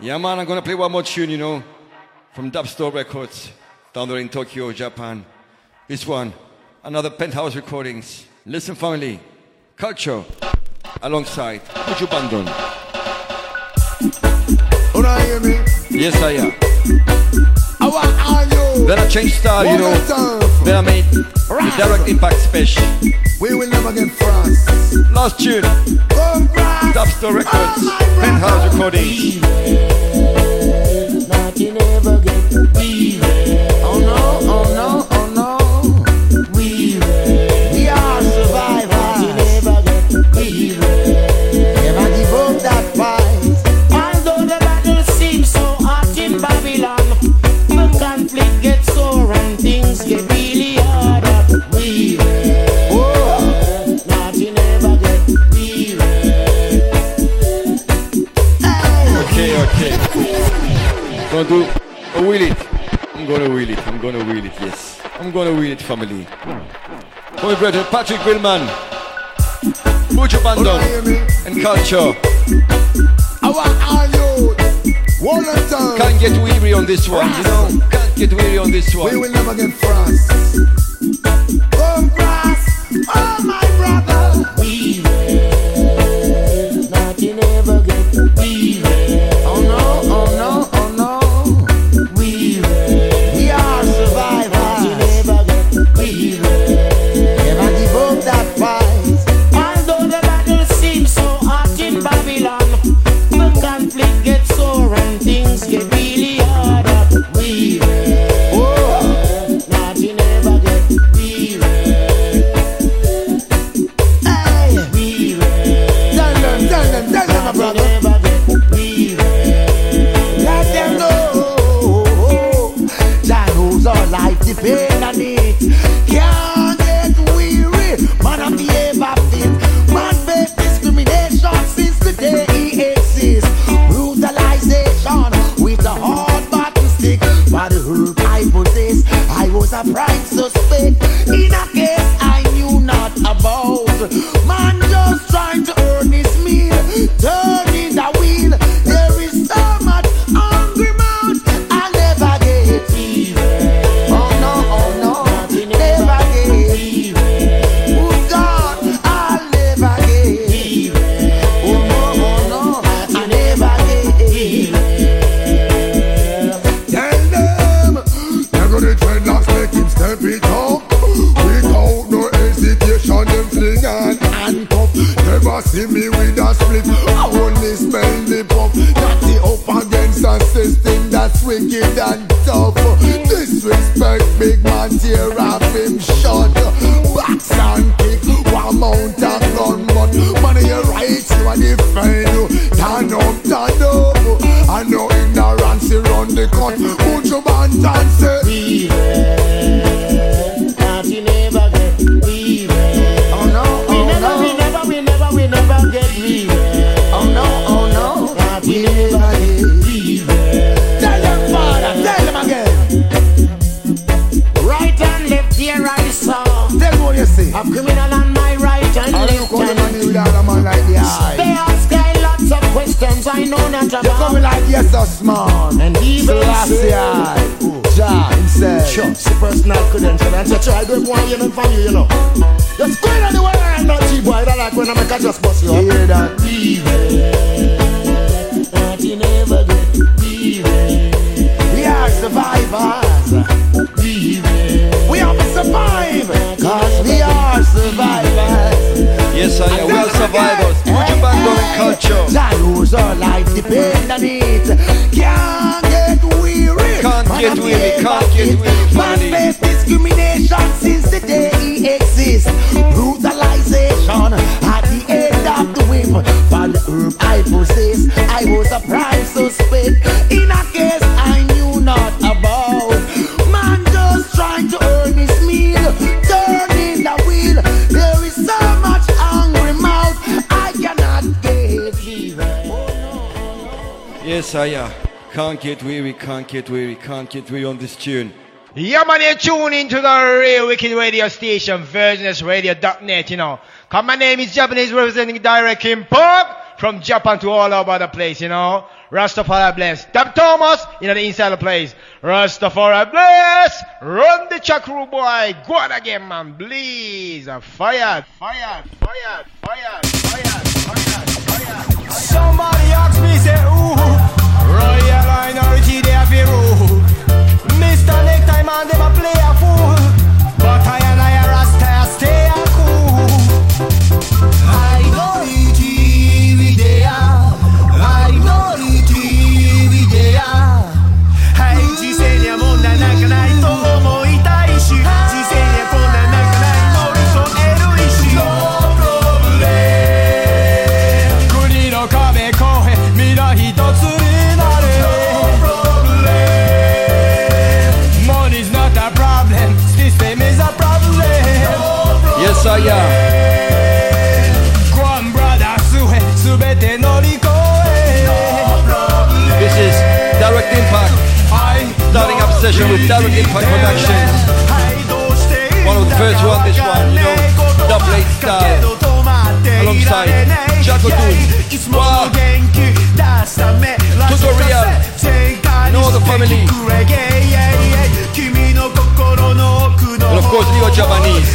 Yeah, man, I'm gonna play one more tune, you know, from Dubstore Records down there in Tokyo, Japan. This one, another Penthouse Recordings. Listen, family, culture alongside Buju Banton. You don't hear me? Yes. I you. Then I changed style, you know. Then I made the direct impact special. We will never get France. Last tune, Come France. Dubstore Records, Penthouse Recordings. Nothing ever get Oh no, oh no, oh no. Gonna do a wheel it. I'm gonna wheel it. I'm gonna wheel it. Yes, I'm gonna wheel it, family. For my brother Patrick Willman, Buju Banton, and culture. I want all you. One at time. Can't get weary on this one, you know. Can't get weary on this one. We will never get France. Come France. Oh my brother. We nothing Prime suspect. In a the cut. Put your band and say, questions I know not You coming like yes, us man. And even Selassie. Jah himself. Sure, see personal credential and say, try good boy, you know, from you, you know. Go in anywhere and not cheap boy, that like when I make a just bust you You up. hear that? Nothing ever get We are survivors. To survive. Cause we are survivors. Yes, I am. We are survivors. Banton and culture. Jah knows our life depend on it. Can't get weary. Can't Man, get weary, can't get weary. Man family. discrimination since the day he exists. Brutalization at the end of the whip. For the herb I possess, I was a prime Messiah. Can't get weary, can't get weary, can't get weary on this tune. Yeah, man, you tune into the real wicked radio station, versionistradio.net, you know. Cause my name is Japanese representing direct import from Japan to all over the place, you know. Rastafari bless. Dab Thomas, you know, the inside the place. Rastafari bless. Run the chakru boy. Go on again, man. Please. Fire, fire, fire, fire, fire, fire, fire. Somebody asked me, say, ooh. Royal minority they have. Mr. Man play a fool, but I and I are a stay a cool. I session with Impact Productions. One of the first one, this one, you know, double eight style. Alongside Jaco Doom, wow. Tutorial, know the family. And of course, Leo Japanese.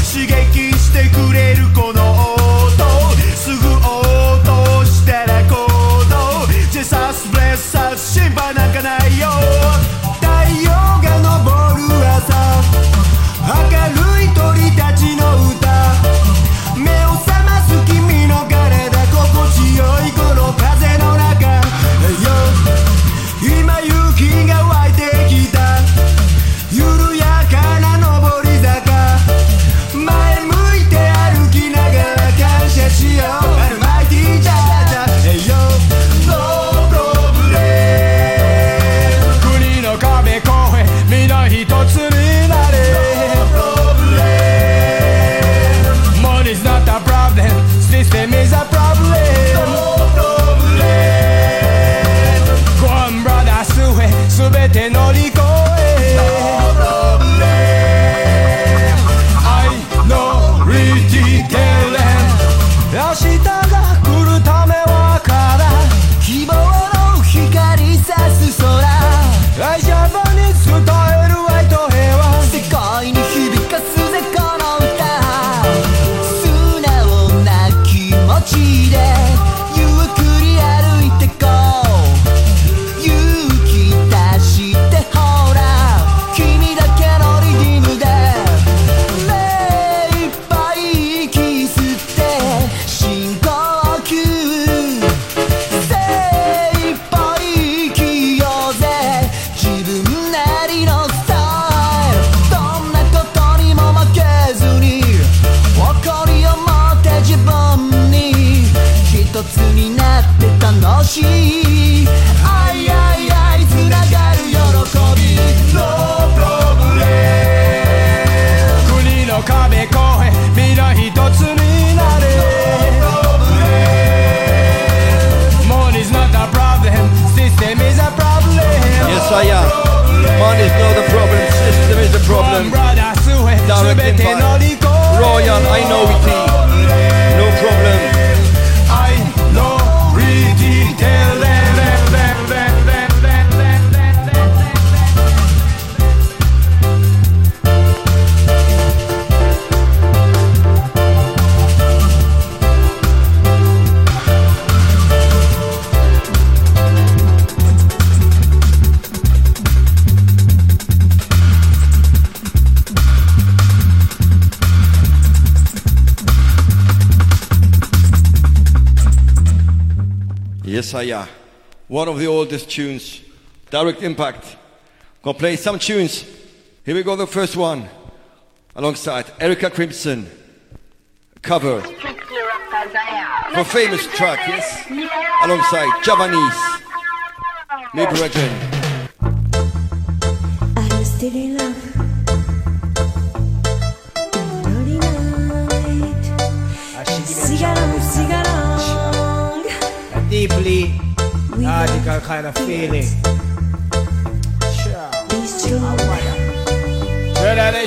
direct impact. Gonna play some tunes. Here we go, the first one, alongside Erica Crimson, cover for famous track, yes, alongside Javanese, Maybe Regin. Are you still in love? A deeply radical kind of feeling.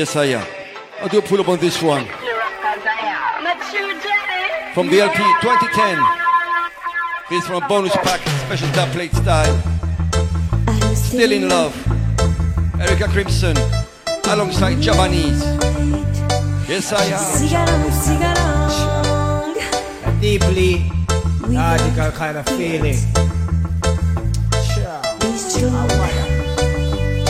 Yes, I am. I'll do a pull up on this one. From the LP 2010. This from a bonus pack, special dub plate style. Still in love. Erica Crimson alongside Japanese. Yes, I am. A deeply radical kind of feeling. Sure.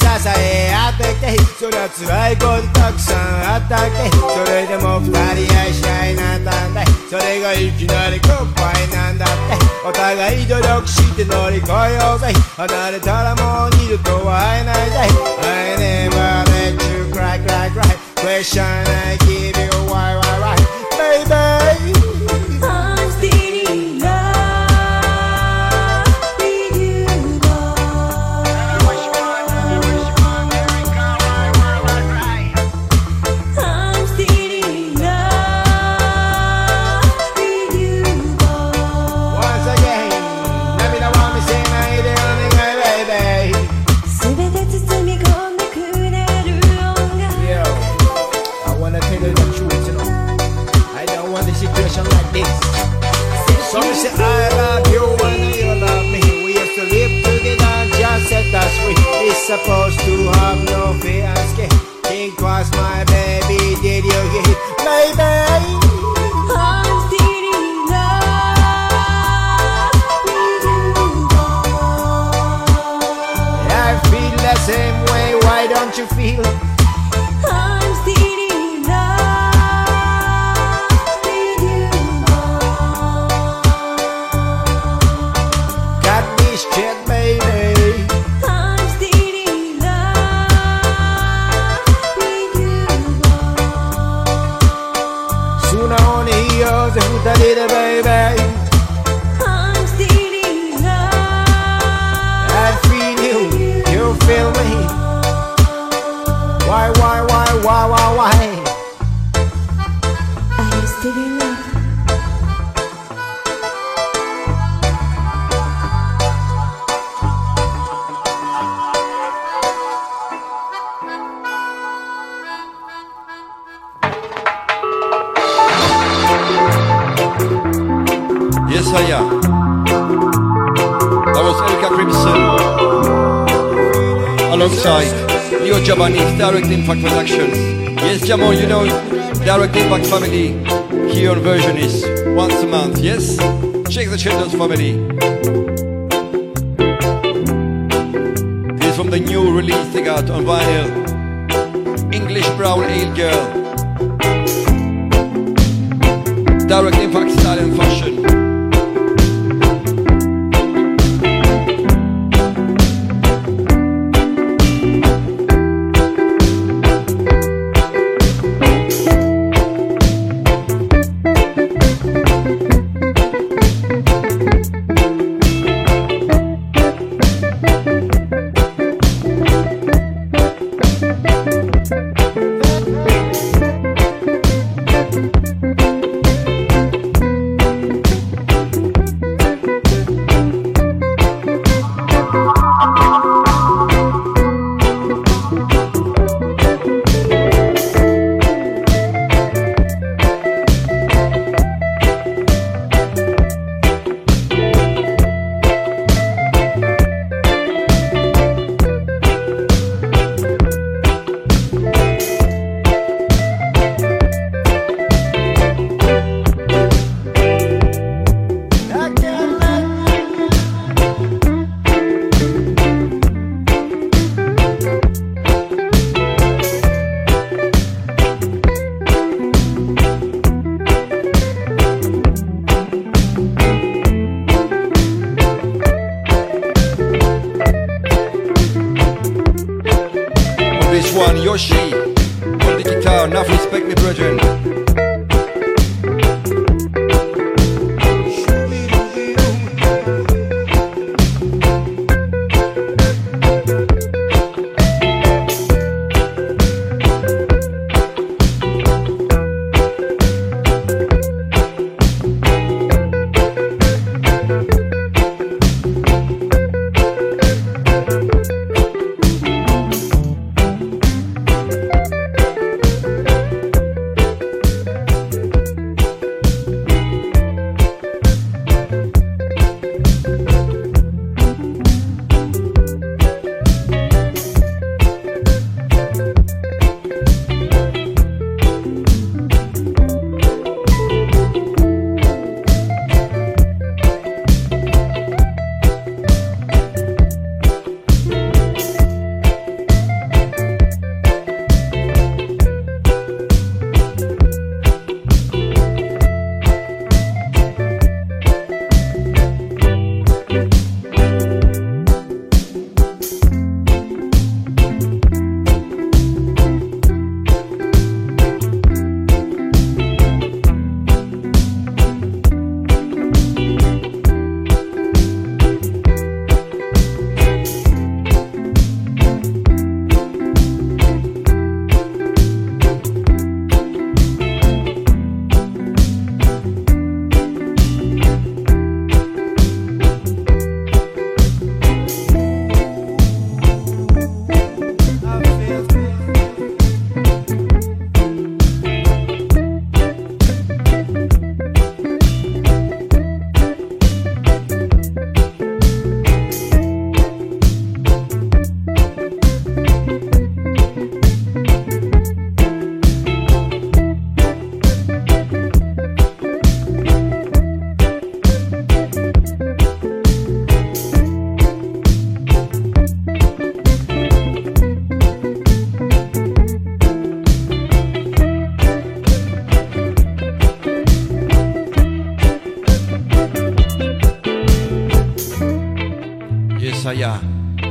支え合ってきてそりゃ辛いことたくさんあったって。それでも二人愛し合いなんだって。それがいきなり乾杯なんだってお互い努力して乗り越えようぜ離れたらもう二度と会えないぜ。I never let you cry cry cry question I give you why why why Children's family.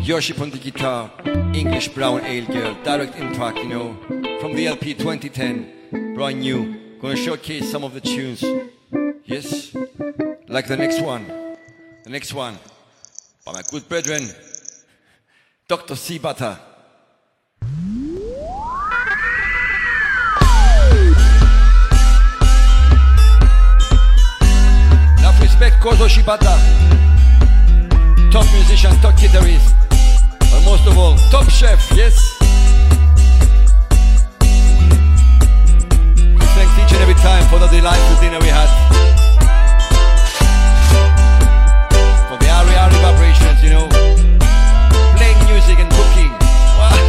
Am. Yoshi on the guitar, English Brown Ale Girl, direct impact, you know, from the LP 2010, brand new. Gonna showcase some of the tunes. Yes, like the next one. The next one by my good brethren, Dr. Shibata. Enough respect, Kozo Shibata. Top musician, top guitarist. Most of all, top chef, yes? Thanks each and every time for the delightful dinner we had. For the Ari Ari vibrations, you know. Playing music and cooking. Wow.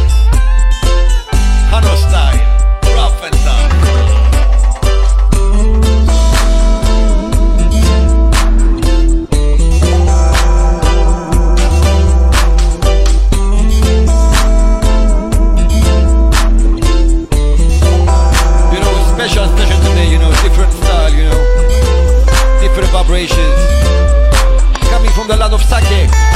Hano style. Rough and tough. Coming from the land of Sake.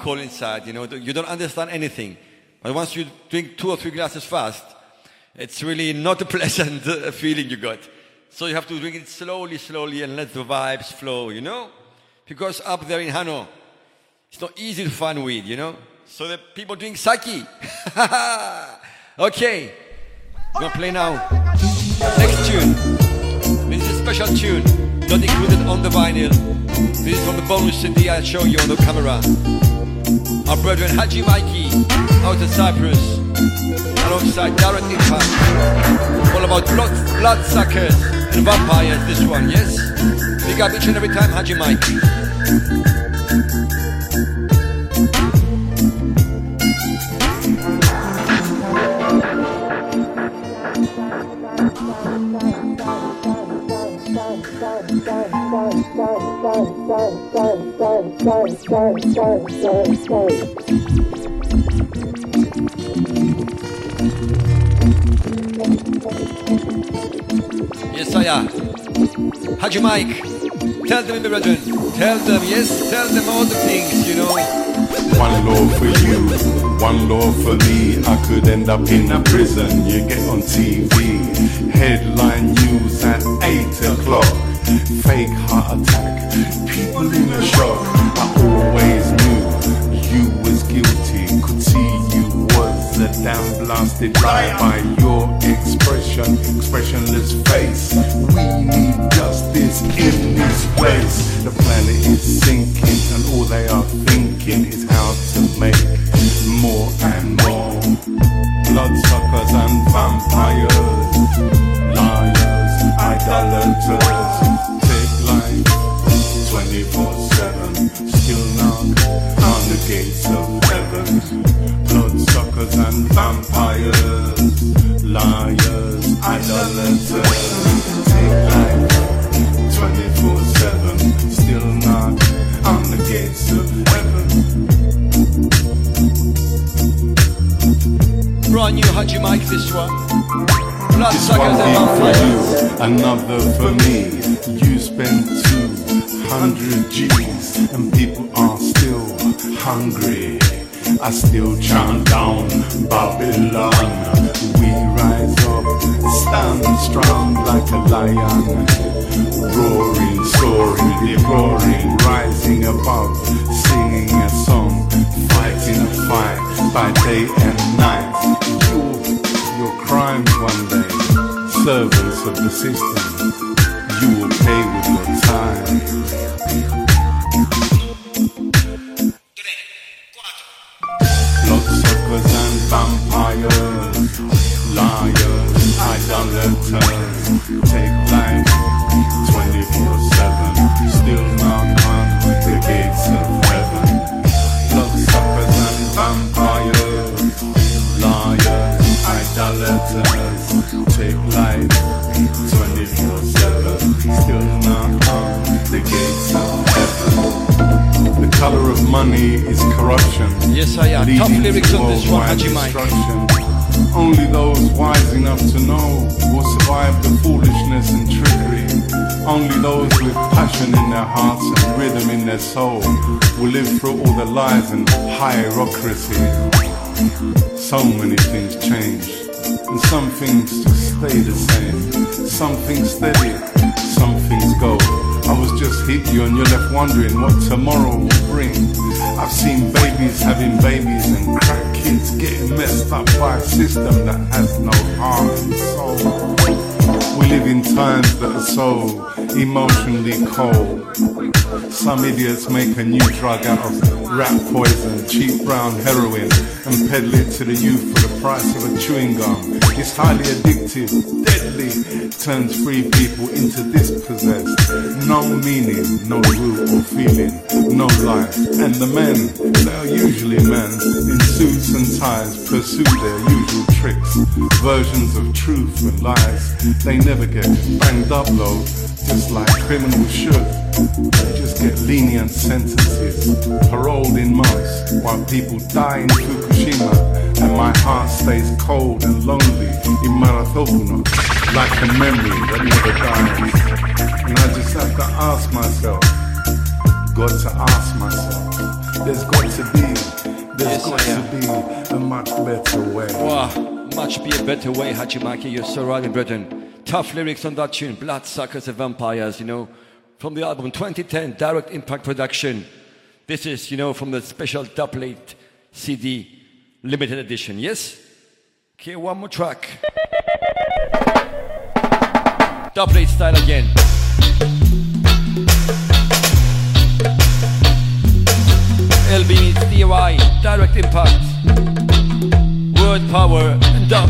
Alcohol inside, you know, you don't understand anything. But once you drink two or three glasses fast, it's really not a pleasant feeling you got. So you have to drink it slowly, slowly, and let the vibes flow, you know? Because up there in Hano, it's not easy to find weed, you know? So the people drink sake. okay, we're gonna play now. Next tune. This is a special tune, not included on the vinyl. This is from the bonus CD I'll show you on the camera. Our brethren Haji Mikey out of Cyprus, alongside Direct Impact. All about blood, bloodsuckers and vampires, this one, yes? Big up each and every time, Haji Mikey. Yes, I am. Haji Mike, tell them, brethren. Tell them, yes, tell them all the things, you know. One law for you, one law for me. I could end up in a prison. You get on TV, headline news at 8 o'clock. Fake heart attack, people in a shock. I always knew you was guilty. Could see you was a damn blasted lie by your expression, expressionless face. We need justice in this place. The planet is sinking, and all they are thinking is how to make more and more bloodsuckers and vampires, idolaters. Take life 24/7, still knock on the gates of heaven. Bloodsuckers and vampires, liars, idolaters. Take life 24/7, still knock on the gates of heaven. Brand new Haji Mike, this one. This one thing for you, another for me. You spend 200 G's and people are still hungry. I still chant down Babylon. We rise up, stand strong like a lion. Roaring, soaring, roaring, rising above, singing a song, fighting a fight by day and night. Crimes one day, servants of the system. You will pay with your time. Bloodsuckers and vampires, liars, idolaters, take color of money is corruption. Yes, I am. Leading lyrics on this one, Haji Mike. Only those wise enough to know will survive the foolishness and trickery. Only those with passion in their hearts and rhythm in their soul will live through all the lies and hierocracy. So many things change, and some things just stay the same. Some things steady, some things go. I was just hit you and you're left wondering what tomorrow will bring. I've seen babies having babies and crack kids getting messed up by a system that has no heart and soul. We live in times that are so emotionally cold. Some idiots make a new drug out of rat poison, cheap brown heroin, and peddle it to the youth for the price of a chewing gum. It's highly addictive, deadly, turns free people into dispossessed. No meaning, no root or feeling, no life. And the men, they are usually men, in suits and ties, pursue their usual tricks, versions of truth and lies. They never get banged up though, just like criminals should. They just get lenient sentences, paroled in months, while people die in Fukushima. And my heart stays cold and lonely in Marathobuno, like a memory that never dies. And I just have to ask myself, got to ask myself. There's got to be, there's got to be a much better way. Wow, much be a better way, Haji Mike. You're so right in Britain. Tough lyrics on that tune, Bloodsuckers and Vampires, you know, from the album 2010, Direct Impact Production. This is, you know, from the special double CD limited edition, yes? Okay, one more track. Double style again. LB, DIY, Direct Impact, Word Power, and Dub.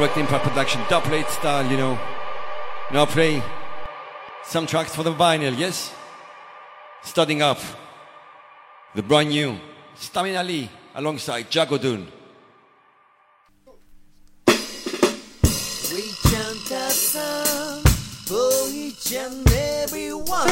Direct impact production, double eight style, you know. Now play some tracks for the vinyl, yes? Starting up, the brand new Stamina Lee alongside Jagodun. We chant a song for each and every one.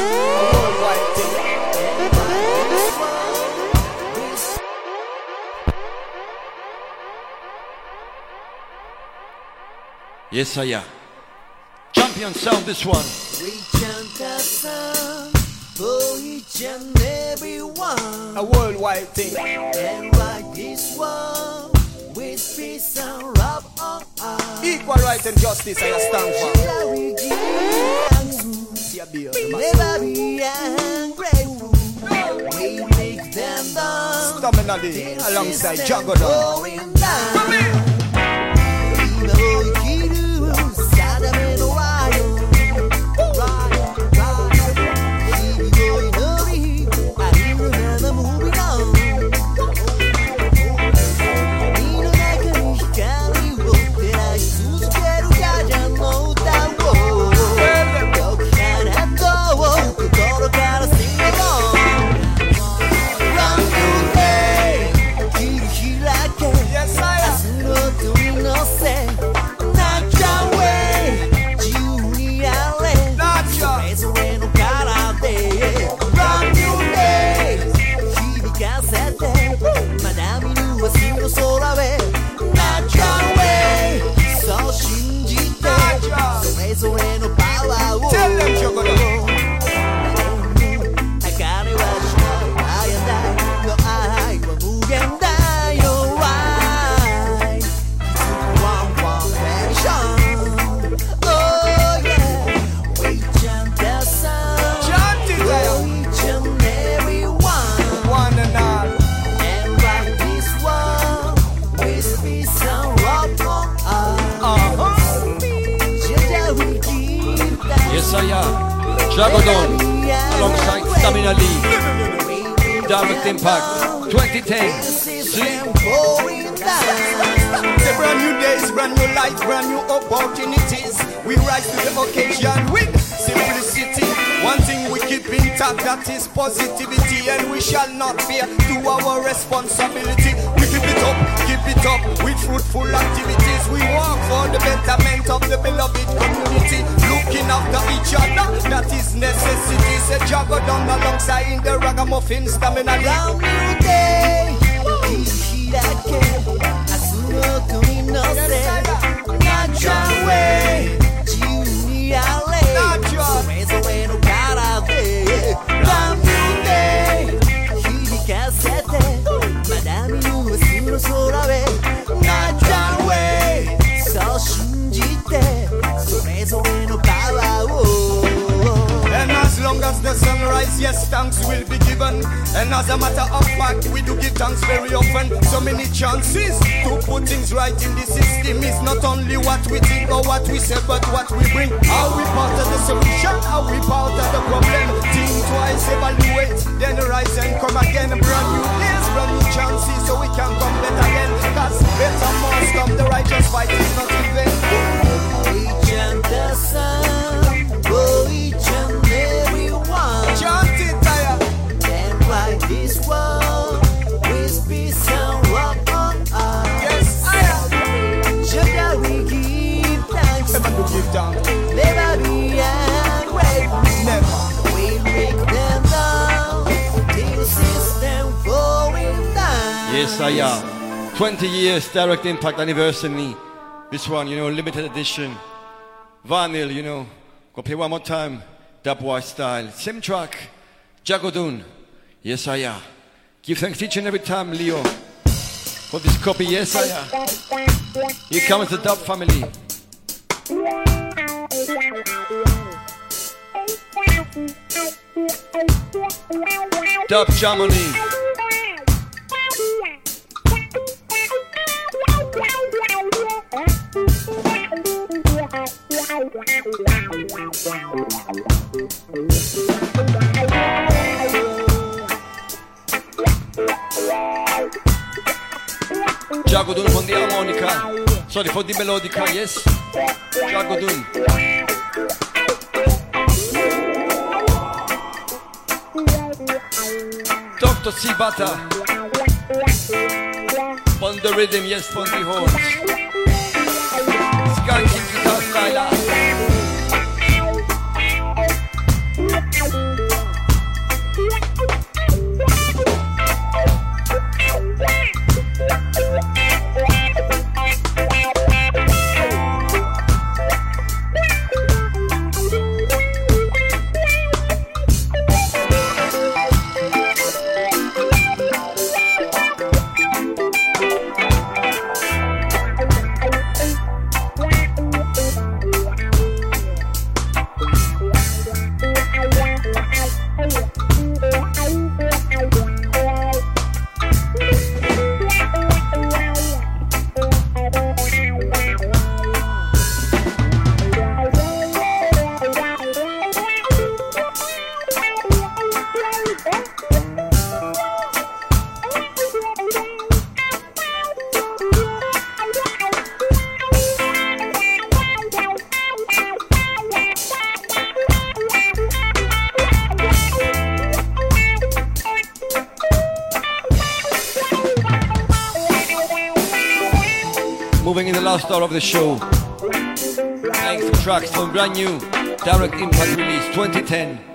Yes, I am. Champion sound, this one. We chant a song for each and every one. A worldwide thing. And like this one, with peace and love on us. Equal rights and justice I stand for. Shall we give Never be ungrateful. We make them dance. Stamina Lee alongside Jagodon. Yes, am. Jagodon alongside Stamina Lee. Direct Impact 2010. See? Brand new days, brand new light, brand new opportunities. We rise to the occasion with simplicity. One thing we keep intact, that is positivity, and we shall not fear to our responsibility. We keep it up, keep it up with fruitful activities. We work for the betterment of the beloved community, looking after each other. That is necessity. Say jog down alongside the ragamuffin stamina. Round new day, I smoke way. Long as the sun rise, yes, thanks will be given. And as a matter of fact, we do give thanks very often. So many chances to put things right in the system is not only what we think or what we say, but what we bring. Are we part of the solution? Are we part of the problem? Think twice, evaluate, then rise and come again. Brand new days, brand new chances, so we can come better again. Cause better must come, the righteous fight is not Thanks. Never be ungrateful. Never. We make them down till system falling down. Yes, I am. 20 years direct impact anniversary. This one, you know, limited edition. Vinyl, you know. Go play one more time. Dubwise style. Same track. Jagodun. Yes, I am. Give thanks each and every time, Leo. For this copy, yes, I am. Here comes the Dub family. Dub Chamonix. Jago Dun von der Harmonika. Sorry, von die Melodica, yes? Jago Dun. Dr. Shibata. on the rhythm, yes, pon the horns. Skanking guitar style. of the show. Thanks to tracks from brand new Direct Impact release 2010.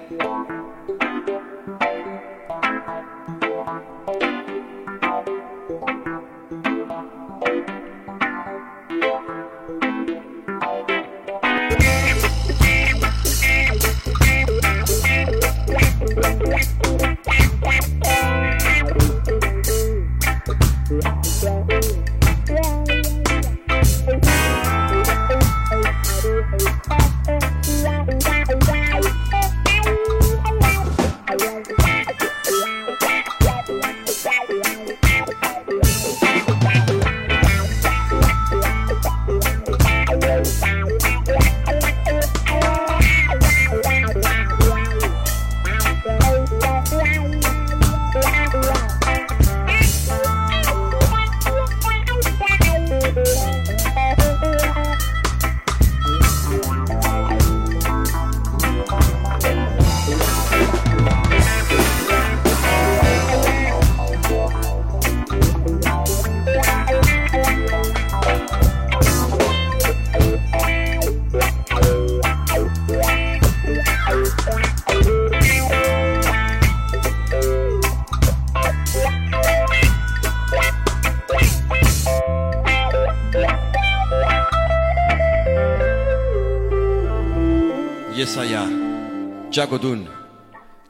Lagodun,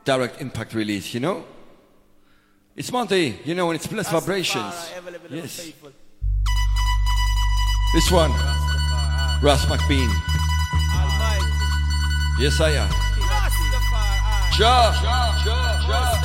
direct impact release, you know? It's Monday, you know, and it's blessed vibrations. Yes. This one, Ras McBean. Yes, I am. Ja.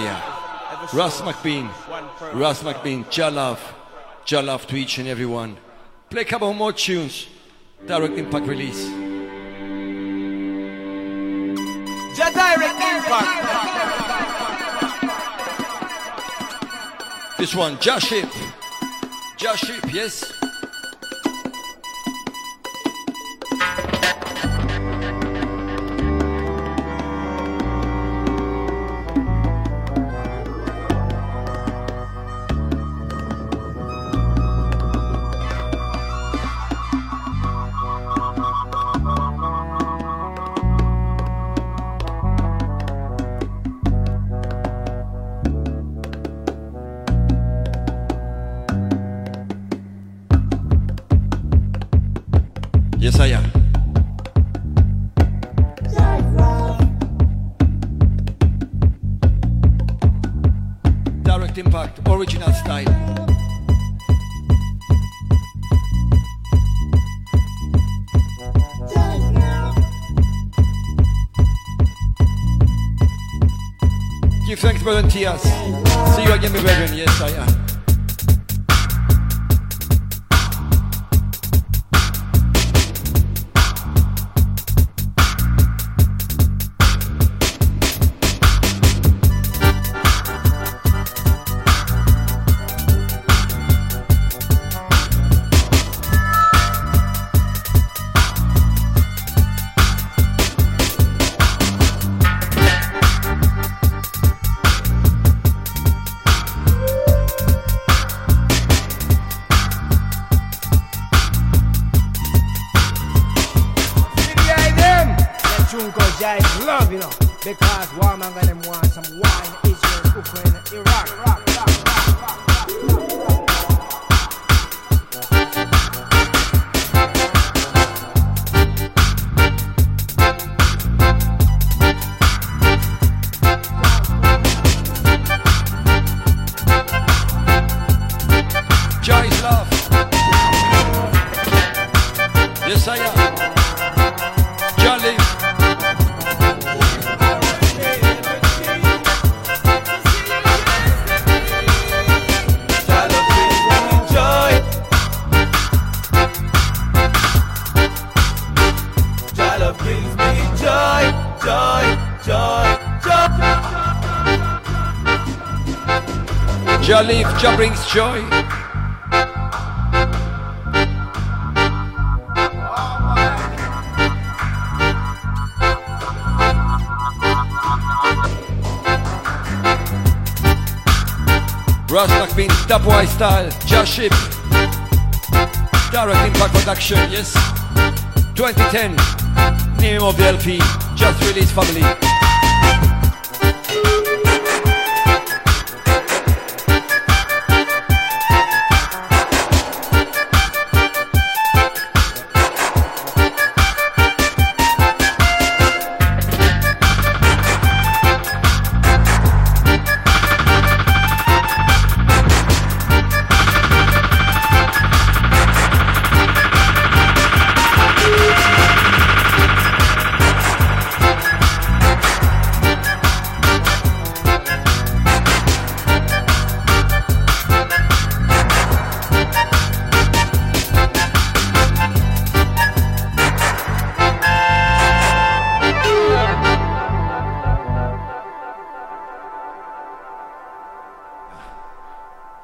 I. Russ McBean, Russ McBean, Jalove, Jalove to each and everyone. Play a couple more tunes. Direct Impact release. Ja Direct Impact. This one, Jaship. Jaship, yes. tears. See you again, my brethren. Yes, I am. Nature brings joy. Rasnak means Dubway style, just ship. Direct impact production, yes. 2010, name of the LP, just released family.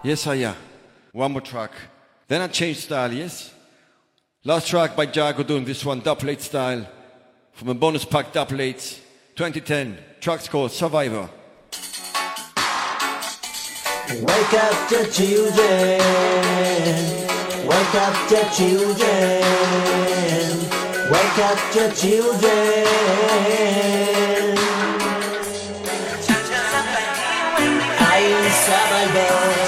Yes, I am. One more track. Then I change style, yes? Last track by Jago doing this one, double eight style. From a bonus pack, double eight, 2010. Track's called Survivor. Wake up the children. Wake up the children. Wake up the children. I'm survivor.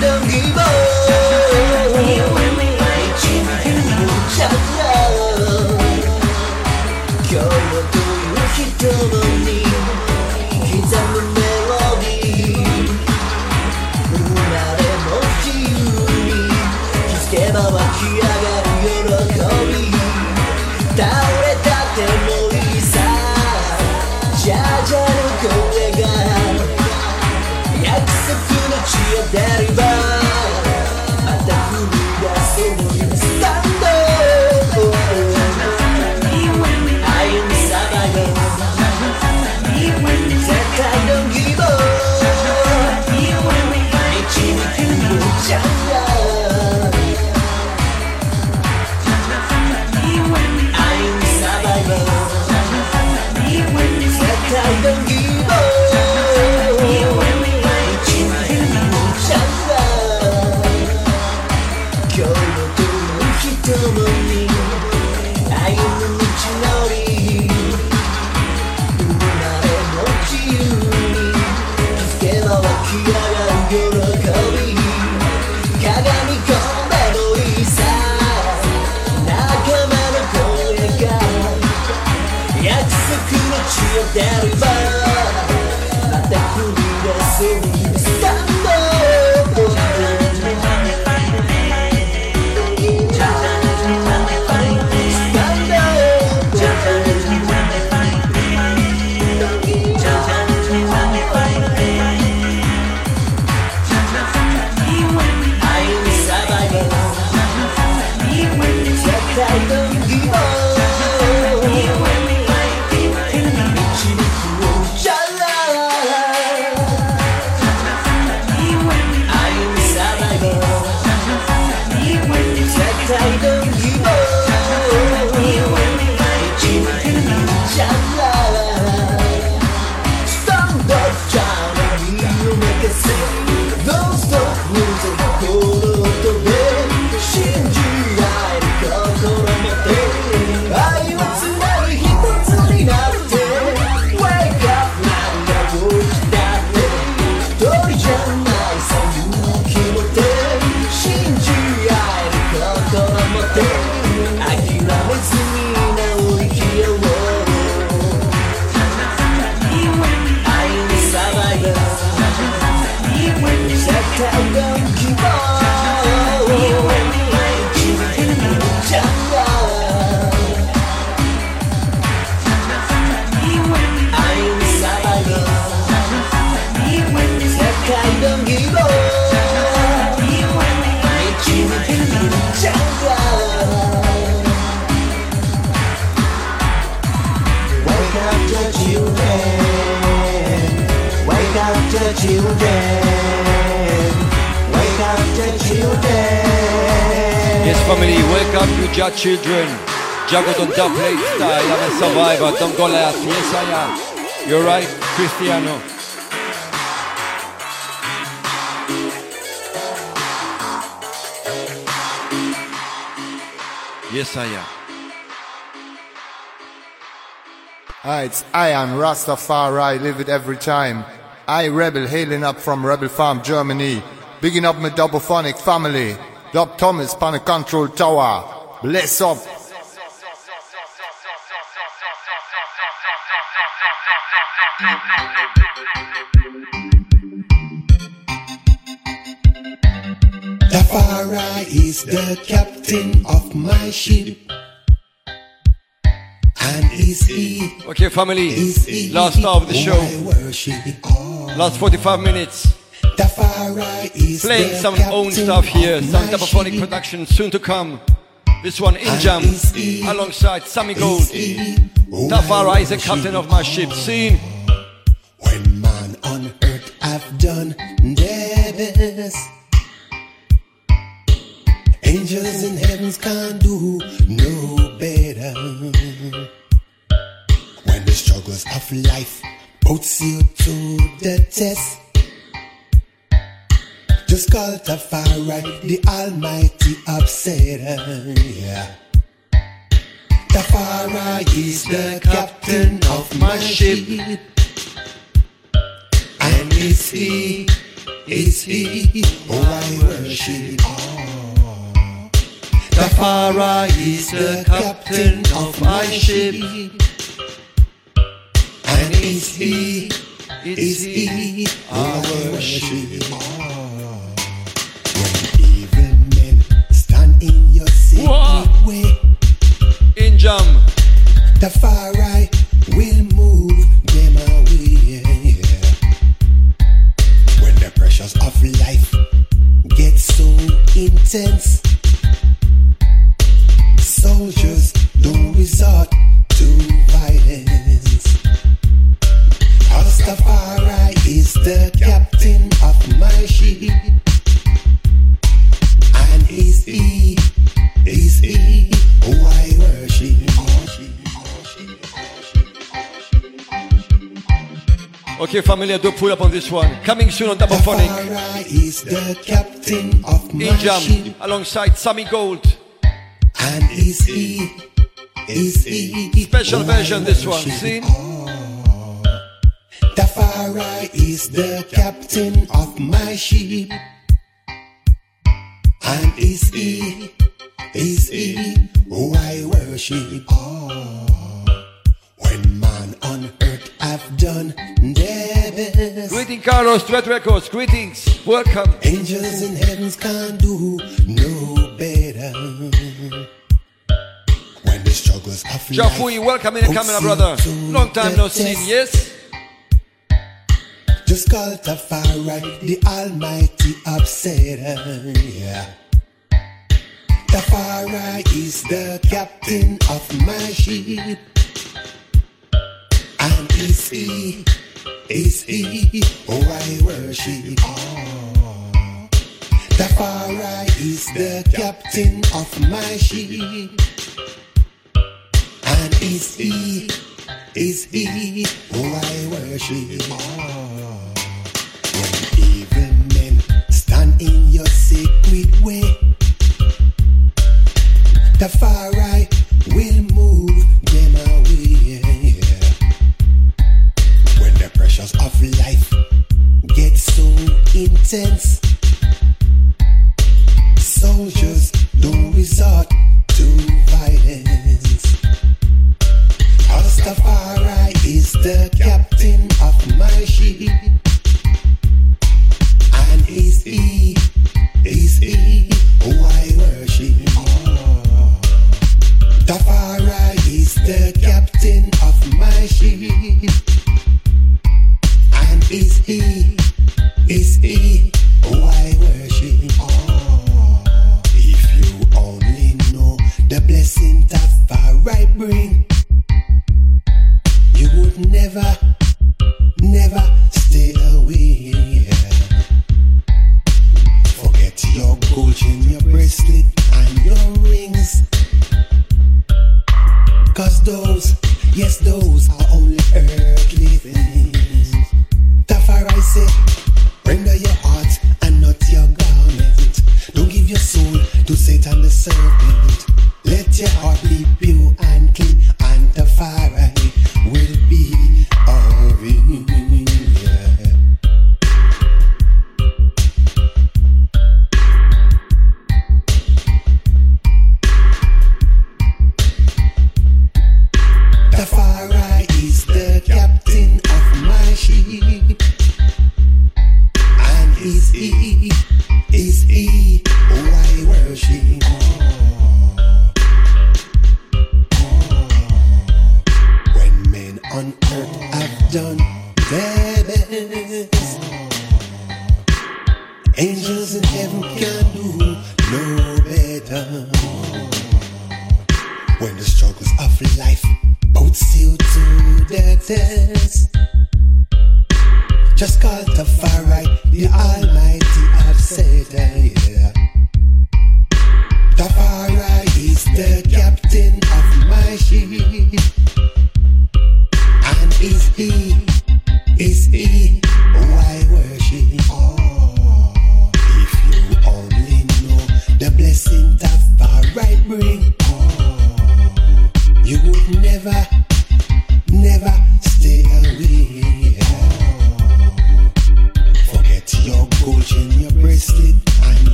wake up, you Jah children. Jago don't dub style. I'm a survivor. Don't go last. Yes, I am. You're right, Cristiano. Yes, I am. Hi, it's I am Rastafari, live it every time. I rebel, hailing up from Rebel Farm, Germany. Bigging up my double phonic family. Dub Thomas, Panic Control Tower. Bless up. The Tafari is the captain of my ship. And is he Okay, family. Last hour of the show. Last 45 minutes. Tafari is Playing some own stuff here. Some my Tapophonic ship. production soon to come. This one in jam alongside Sammy Gold. Tafari is the oh, captain of my ship. Scene. When man on earth I've done devils. Angels in heavens can't do no better. When the struggles of life puts you to the test, just call Tafari, the Almighty upsetter. Yeah. Tafari is the captain of my ship. And is he, is he, oh I worship. Tafari is the captain of my ship. And is he, is he, oh I worship. Jam. Tafari will move them away. When the pressures of life get so intense, Okay, family, do pull up on this one. Coming soon on Tapophonic. Tafari is the captain of my In jam alongside Sammy Gold. and is he, is he, Special version, this one. See? Tafari is the captain of my ship. And is he, is he who I worship? Oh, When man on earth have done Carlos, Threat Records. Greetings. Welcome. Angels in heavens can't do no better. When the struggles of life Jafui, welcome in the camera, brother. Long time no see. Yes? Just call Tafari, the Almighty upsetter. Yeah. Tafari is the captain of my ship. And is he, is he, who I worship. Tafari is the captain of my ship. And is he, is he, who I worship. When evil men stand in your secret way, Tafari will move pressures of life get so intense, soldiers don't resort to violence. Rastafari is the captain of my ship. And is he, is he who I worship? Tafari is the captain of my ship. Is He. Why worship if you only know the blessing that far right bring, you would never, never stay away. Forget your gold your bracelet, and your those, yes, those are only earth. Let your heart be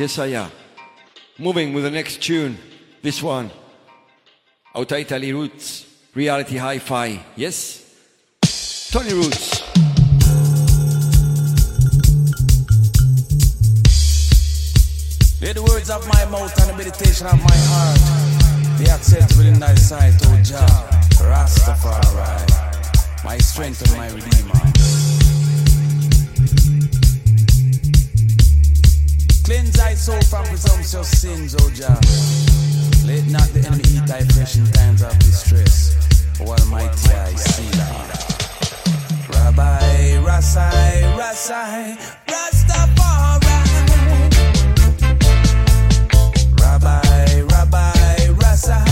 Yes, I am. Moving with the next tune, this one. Out Italy Roots, Reality Hi Fi. Yes? Tony Roots. Hear the words of my mouth and the meditation of my heart. Be acceptable in thy sight, O Jah, Rastafari, my strength and my redeemer. Cleanse thy soul from presumptuous sins, O Jah. Let not the enemy eat thy flesh in times of distress. O Almighty, I see thee. Rabbi, Rasai, Rasai, Rastafari. Rabbi, Rabbi, Rasai.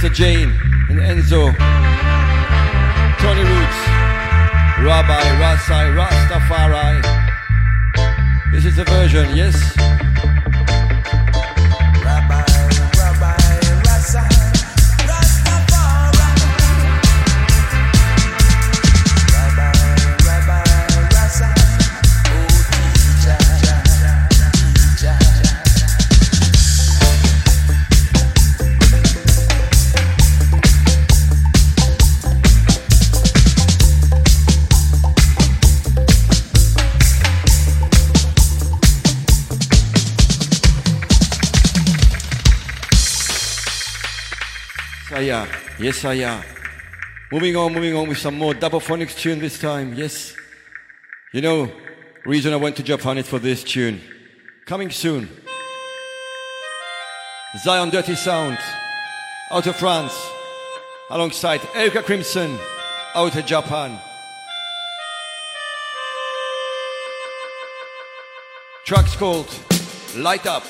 Lisa G. Yes, I am. Moving on, moving on with some more double phonics tune this time. Yes. You know, reason I went to Japan is for this tune. Coming soon. Zion Dirty Sound, out of France, alongside Erika Crimson, out of Japan. Track's called Light Up.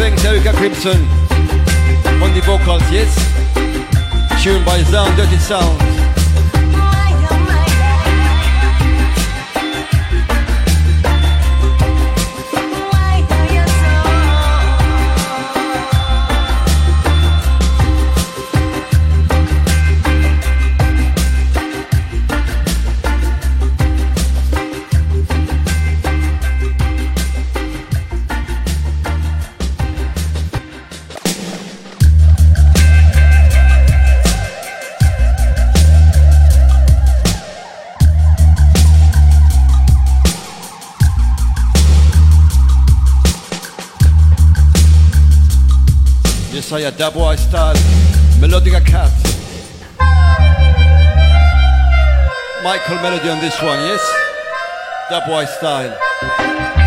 Thanks, Erica Crimson, on the vocals, yes? Tuned by Sound Dirty Sound. saya Double I Stars, Melodica Cat. Michael Melody on this one, yes? Dabo I Style.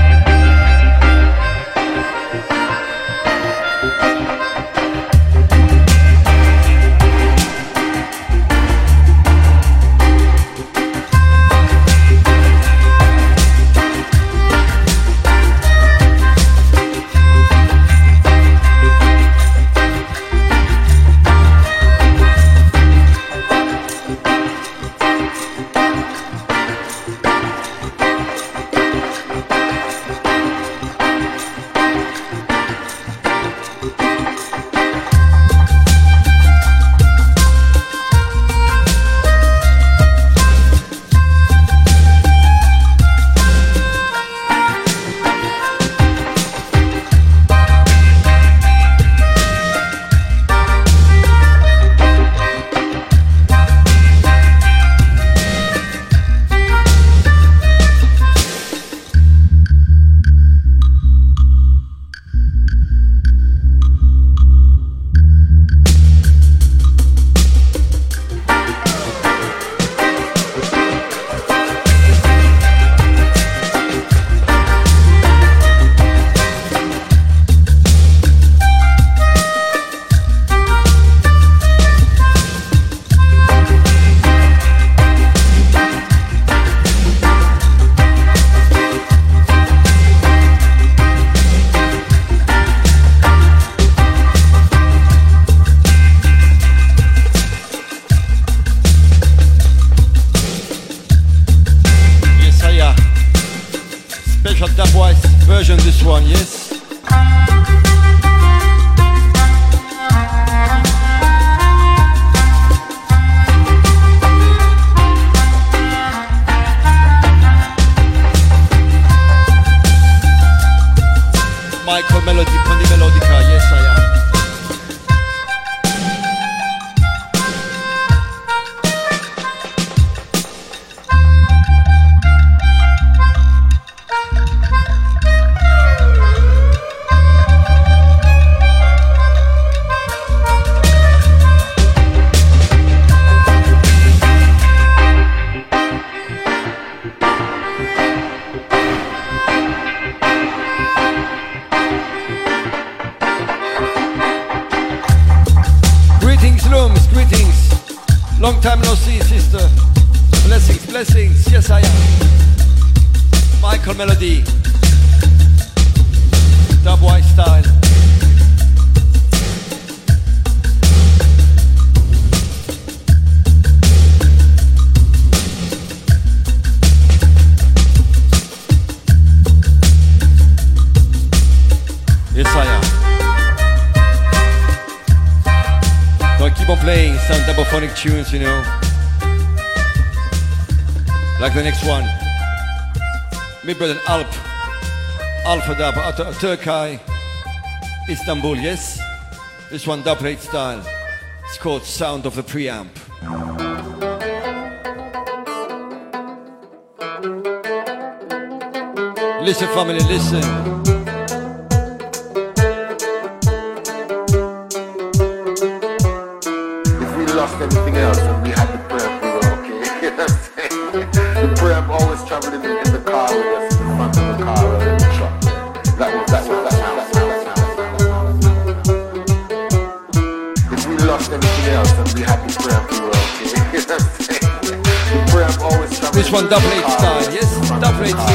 out of Turkey, Istanbul, yes? This one dub rate style. It's called Sound of the Preamp. Listen, family, listen. double H style. Yes, double H style.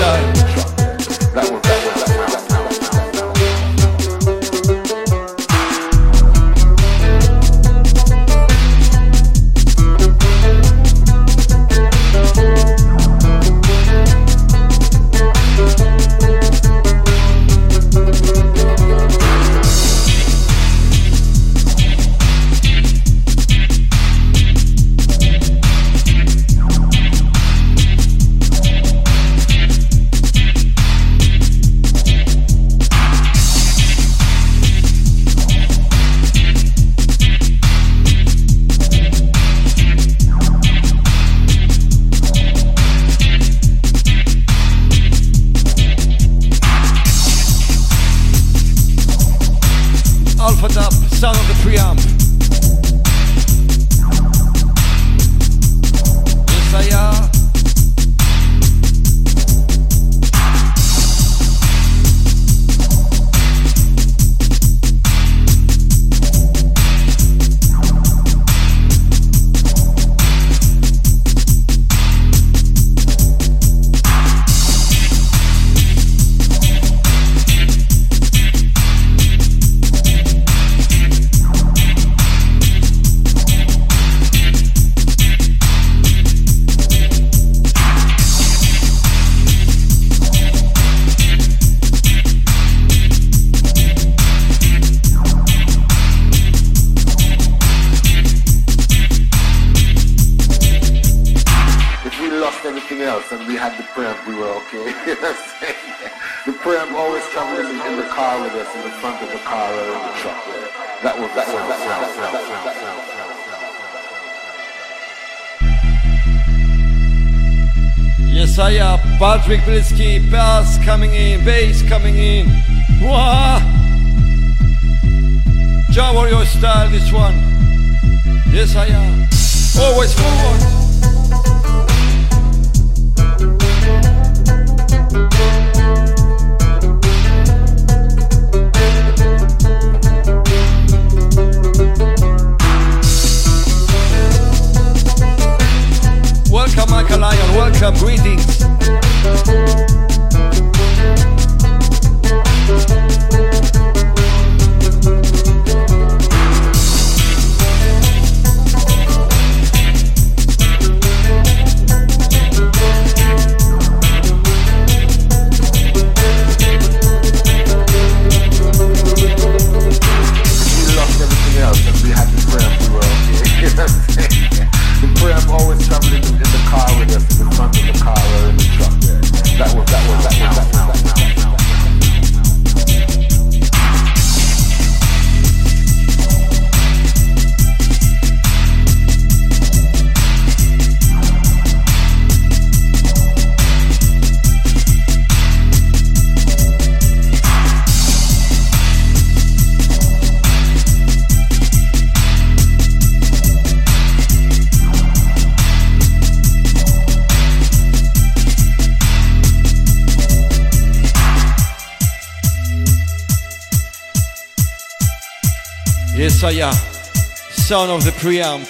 Son of the preamp.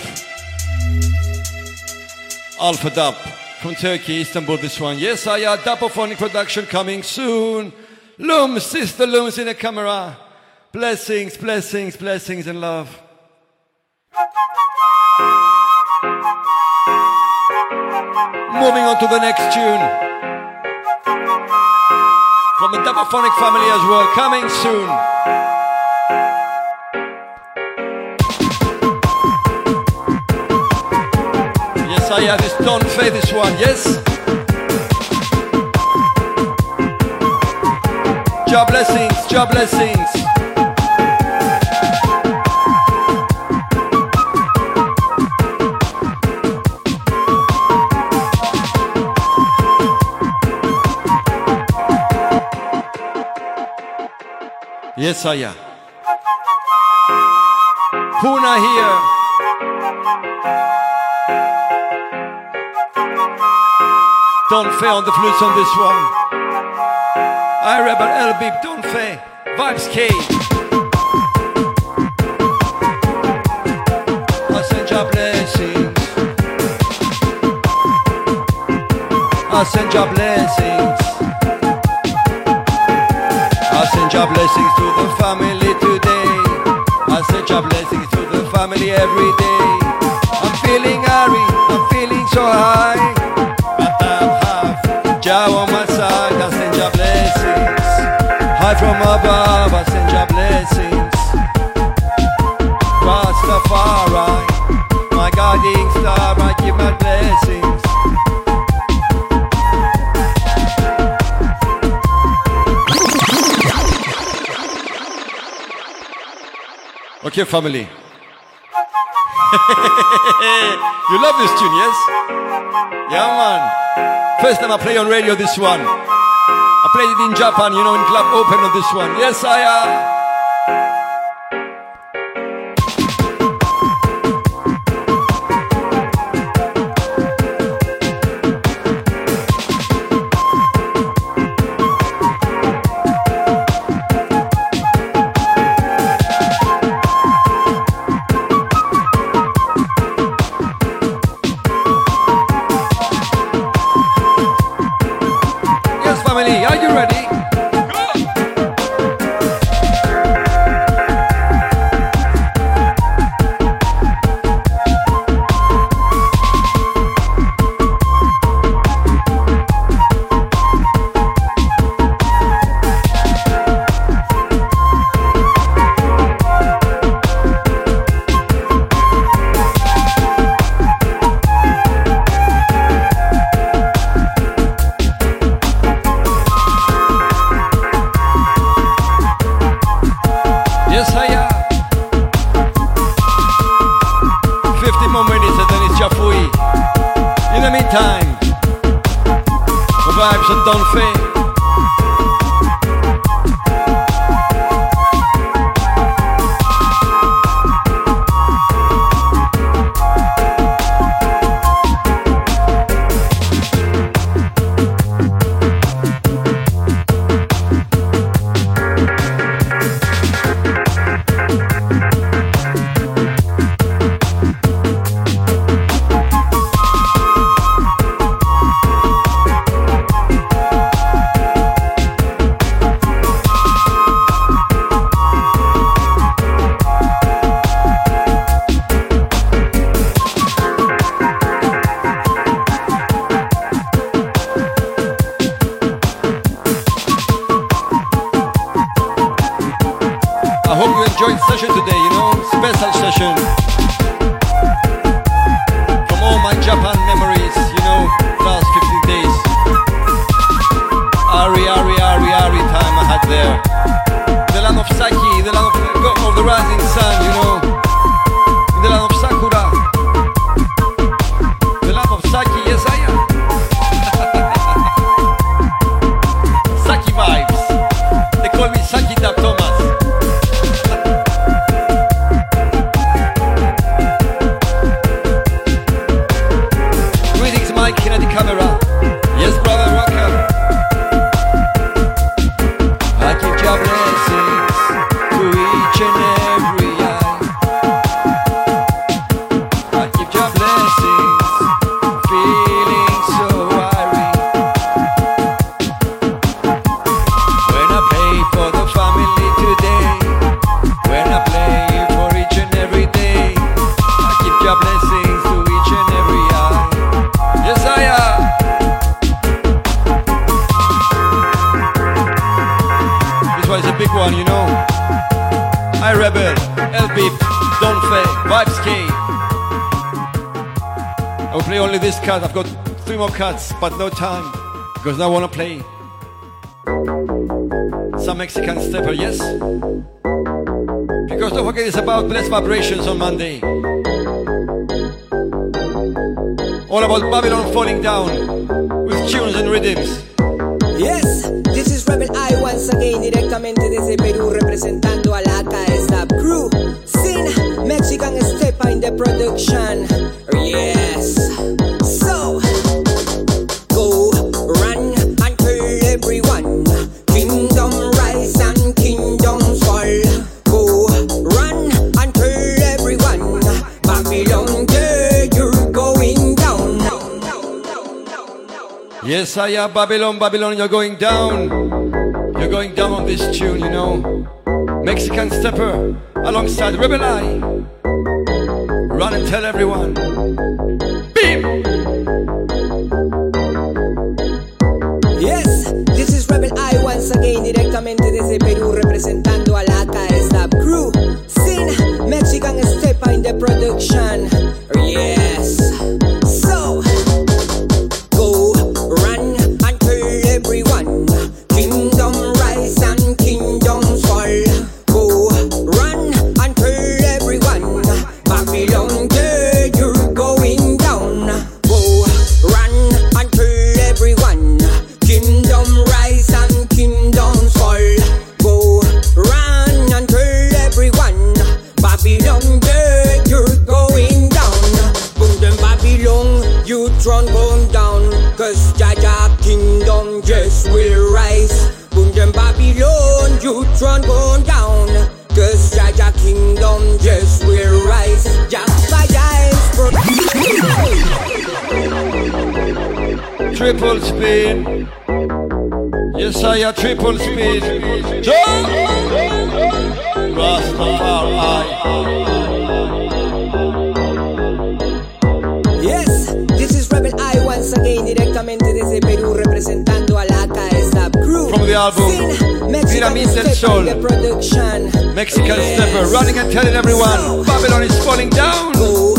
Alpha Dub from Turkey, Istanbul, this one. Yes, I am. Dupophonic production coming soon. Lum, sister Lum's in the camera. Blessings, blessings, blessings, and love. Moving on to the next tune. From the Dupophonic family as well, coming soon. Yes, I have this Don Fay, this one, yes? Job blessings, job blessings. Yes, I am. Puna here. Don't Fay on the flutes on this one. I Rebel L Don't Fay. Vibes K. I send your blessings. I send your blessings. I send your blessings from above, I send your blessings. Rastafari, my guiding star, I give my blessings. Okay, family. you love this tune, yes? Yeah, man. First time I play on radio this one. Played it in Japan, you know, in Club Open on this one. Yes, I am. cuts, but no time, because I wanna play some Mexican stepper, yes? Because don't forget it's about blessed vibrations on Monday. All about Babylon falling down with tunes and rhythms. Yes, this is Rebel I once again, directamente desde Perú, representando a la casa Crew. Sin Mexican stepper in the production. Yes. yeah, Babylon, Babylon, you're going down. You're going down on this tune, you know. Mexican stepper alongside Rebel I. Run and tell everyone. a triple speed. Rastafari. Yes, this is Rebel I once again, directamente desde Perú, representando a la KSAP Crew. From the album Sin, Mexican Stepper, Mexican yes. Stepper running and telling everyone so, Babylon is falling down. Go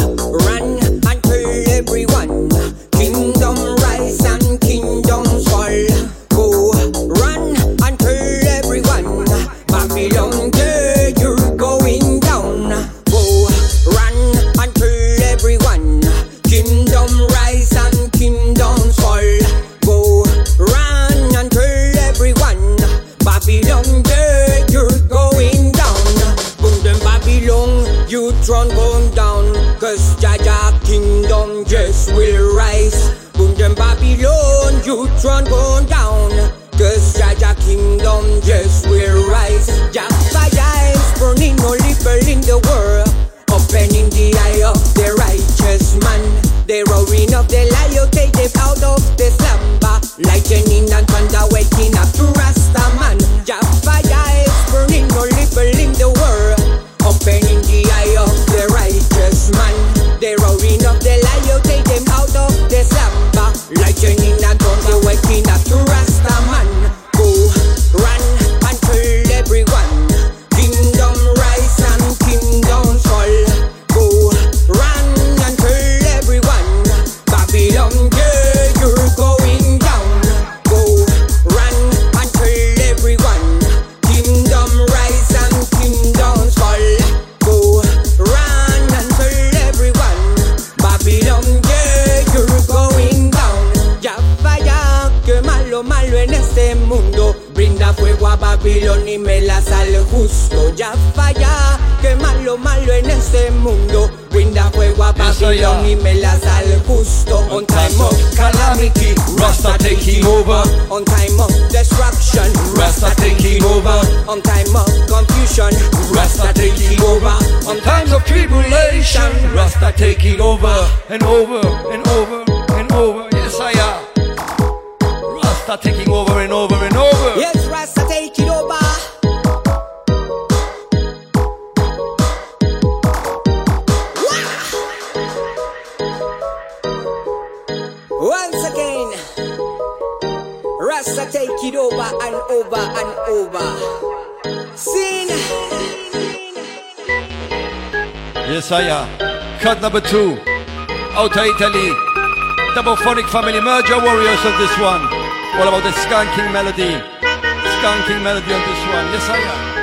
family merger warriors of this one. All about the skanking melody. Skanking melody on this one. Yes, I am.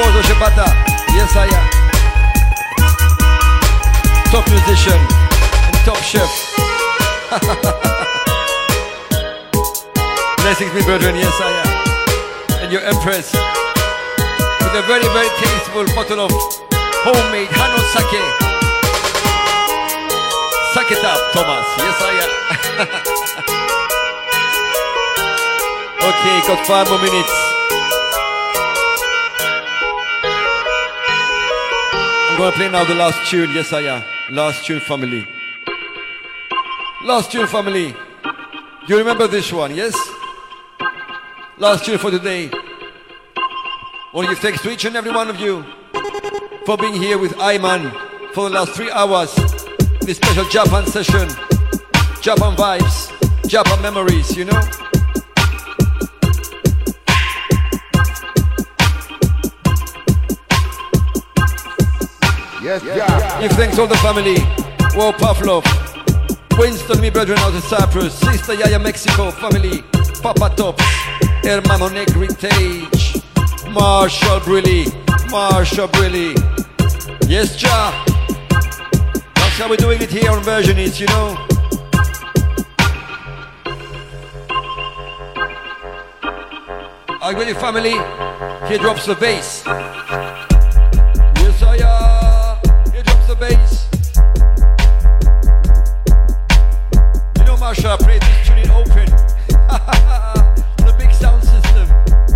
Gordo Shibata. Yes, I am. Top musician and top chef. Blessings, me brethren, yes, I am. And your empress with a very, very tasteful bottle of homemade Hano sake. Suck it up, Thomas. Yes, I am. okay, got five more minutes. Gonna play now the last tune. Yes, I am. Last tune, family. Last tune, family. You remember this one, yes? Last tune for today. Want to give thanks to each and every one of you for being here with Ayman for the last three hours this special Japan session. Japan vibes, Japan memories, you know? Yes, yeah. Give thanks all the family. Wow, Pavlov. Winston, me brethren out of Cyprus. Sister Yaya, Mexico. Family. Papa Tops. Hermano Negritage. Marshall Brilly. Marshall Brilly. Yes, Jah. That's how we're doing it here on Versionist, you know? Are you ready, family? Here drops the bass. Bass. You know, Marsha played this tune in open. On a big sound system.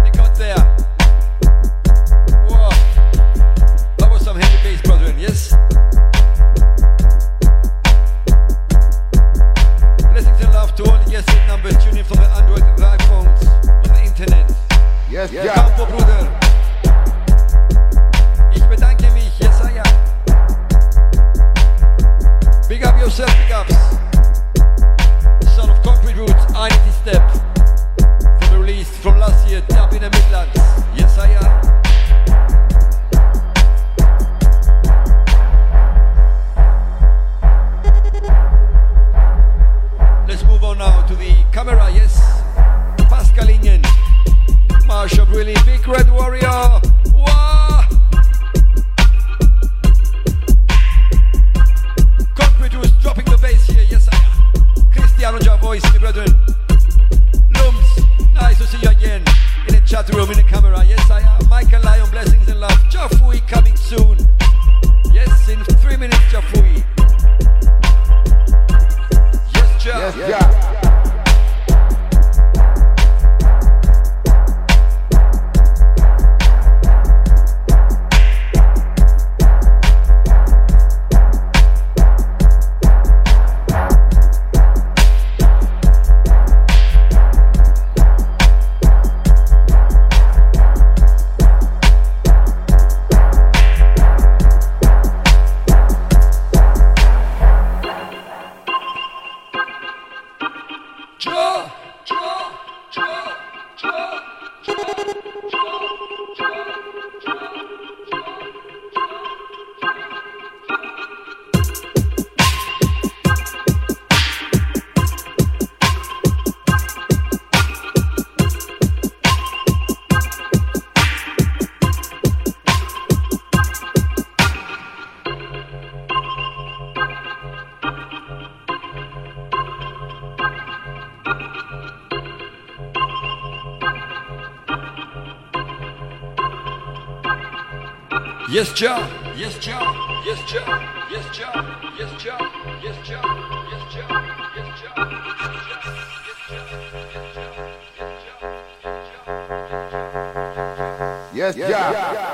They got there. Whoa. That was some heavy bass, brethren, yes? Blessings and love to all the guests and numbers tuning from the Android and iPhones, on the internet. Yes, yeah. yeah. Yourself, ups. Son of Concrete Roots, I need to step. From the from last year, Tap in the Midlands. Yes, I am. Let's move on now to the camera, yes. Really big red warrior. Wah! Dropping the bass here, yes I am. Cristiano Jah voice, my brethren. Lums, nice to see you again. In the chat room, in the camera, yes I am. Michael Lyon, blessings and love. Jafui coming soon. Yes, in three minutes, Jafui. Yes, Jah. Yes, yeah. Yes, Jah. Yes, Jah. Yes, Jah. Yes, Jah. Yes, Jah. Yes, Jah. Yes, Jah. Yes, Jah. Yes, yeah. Yes, family, last tune. Concrete Roots,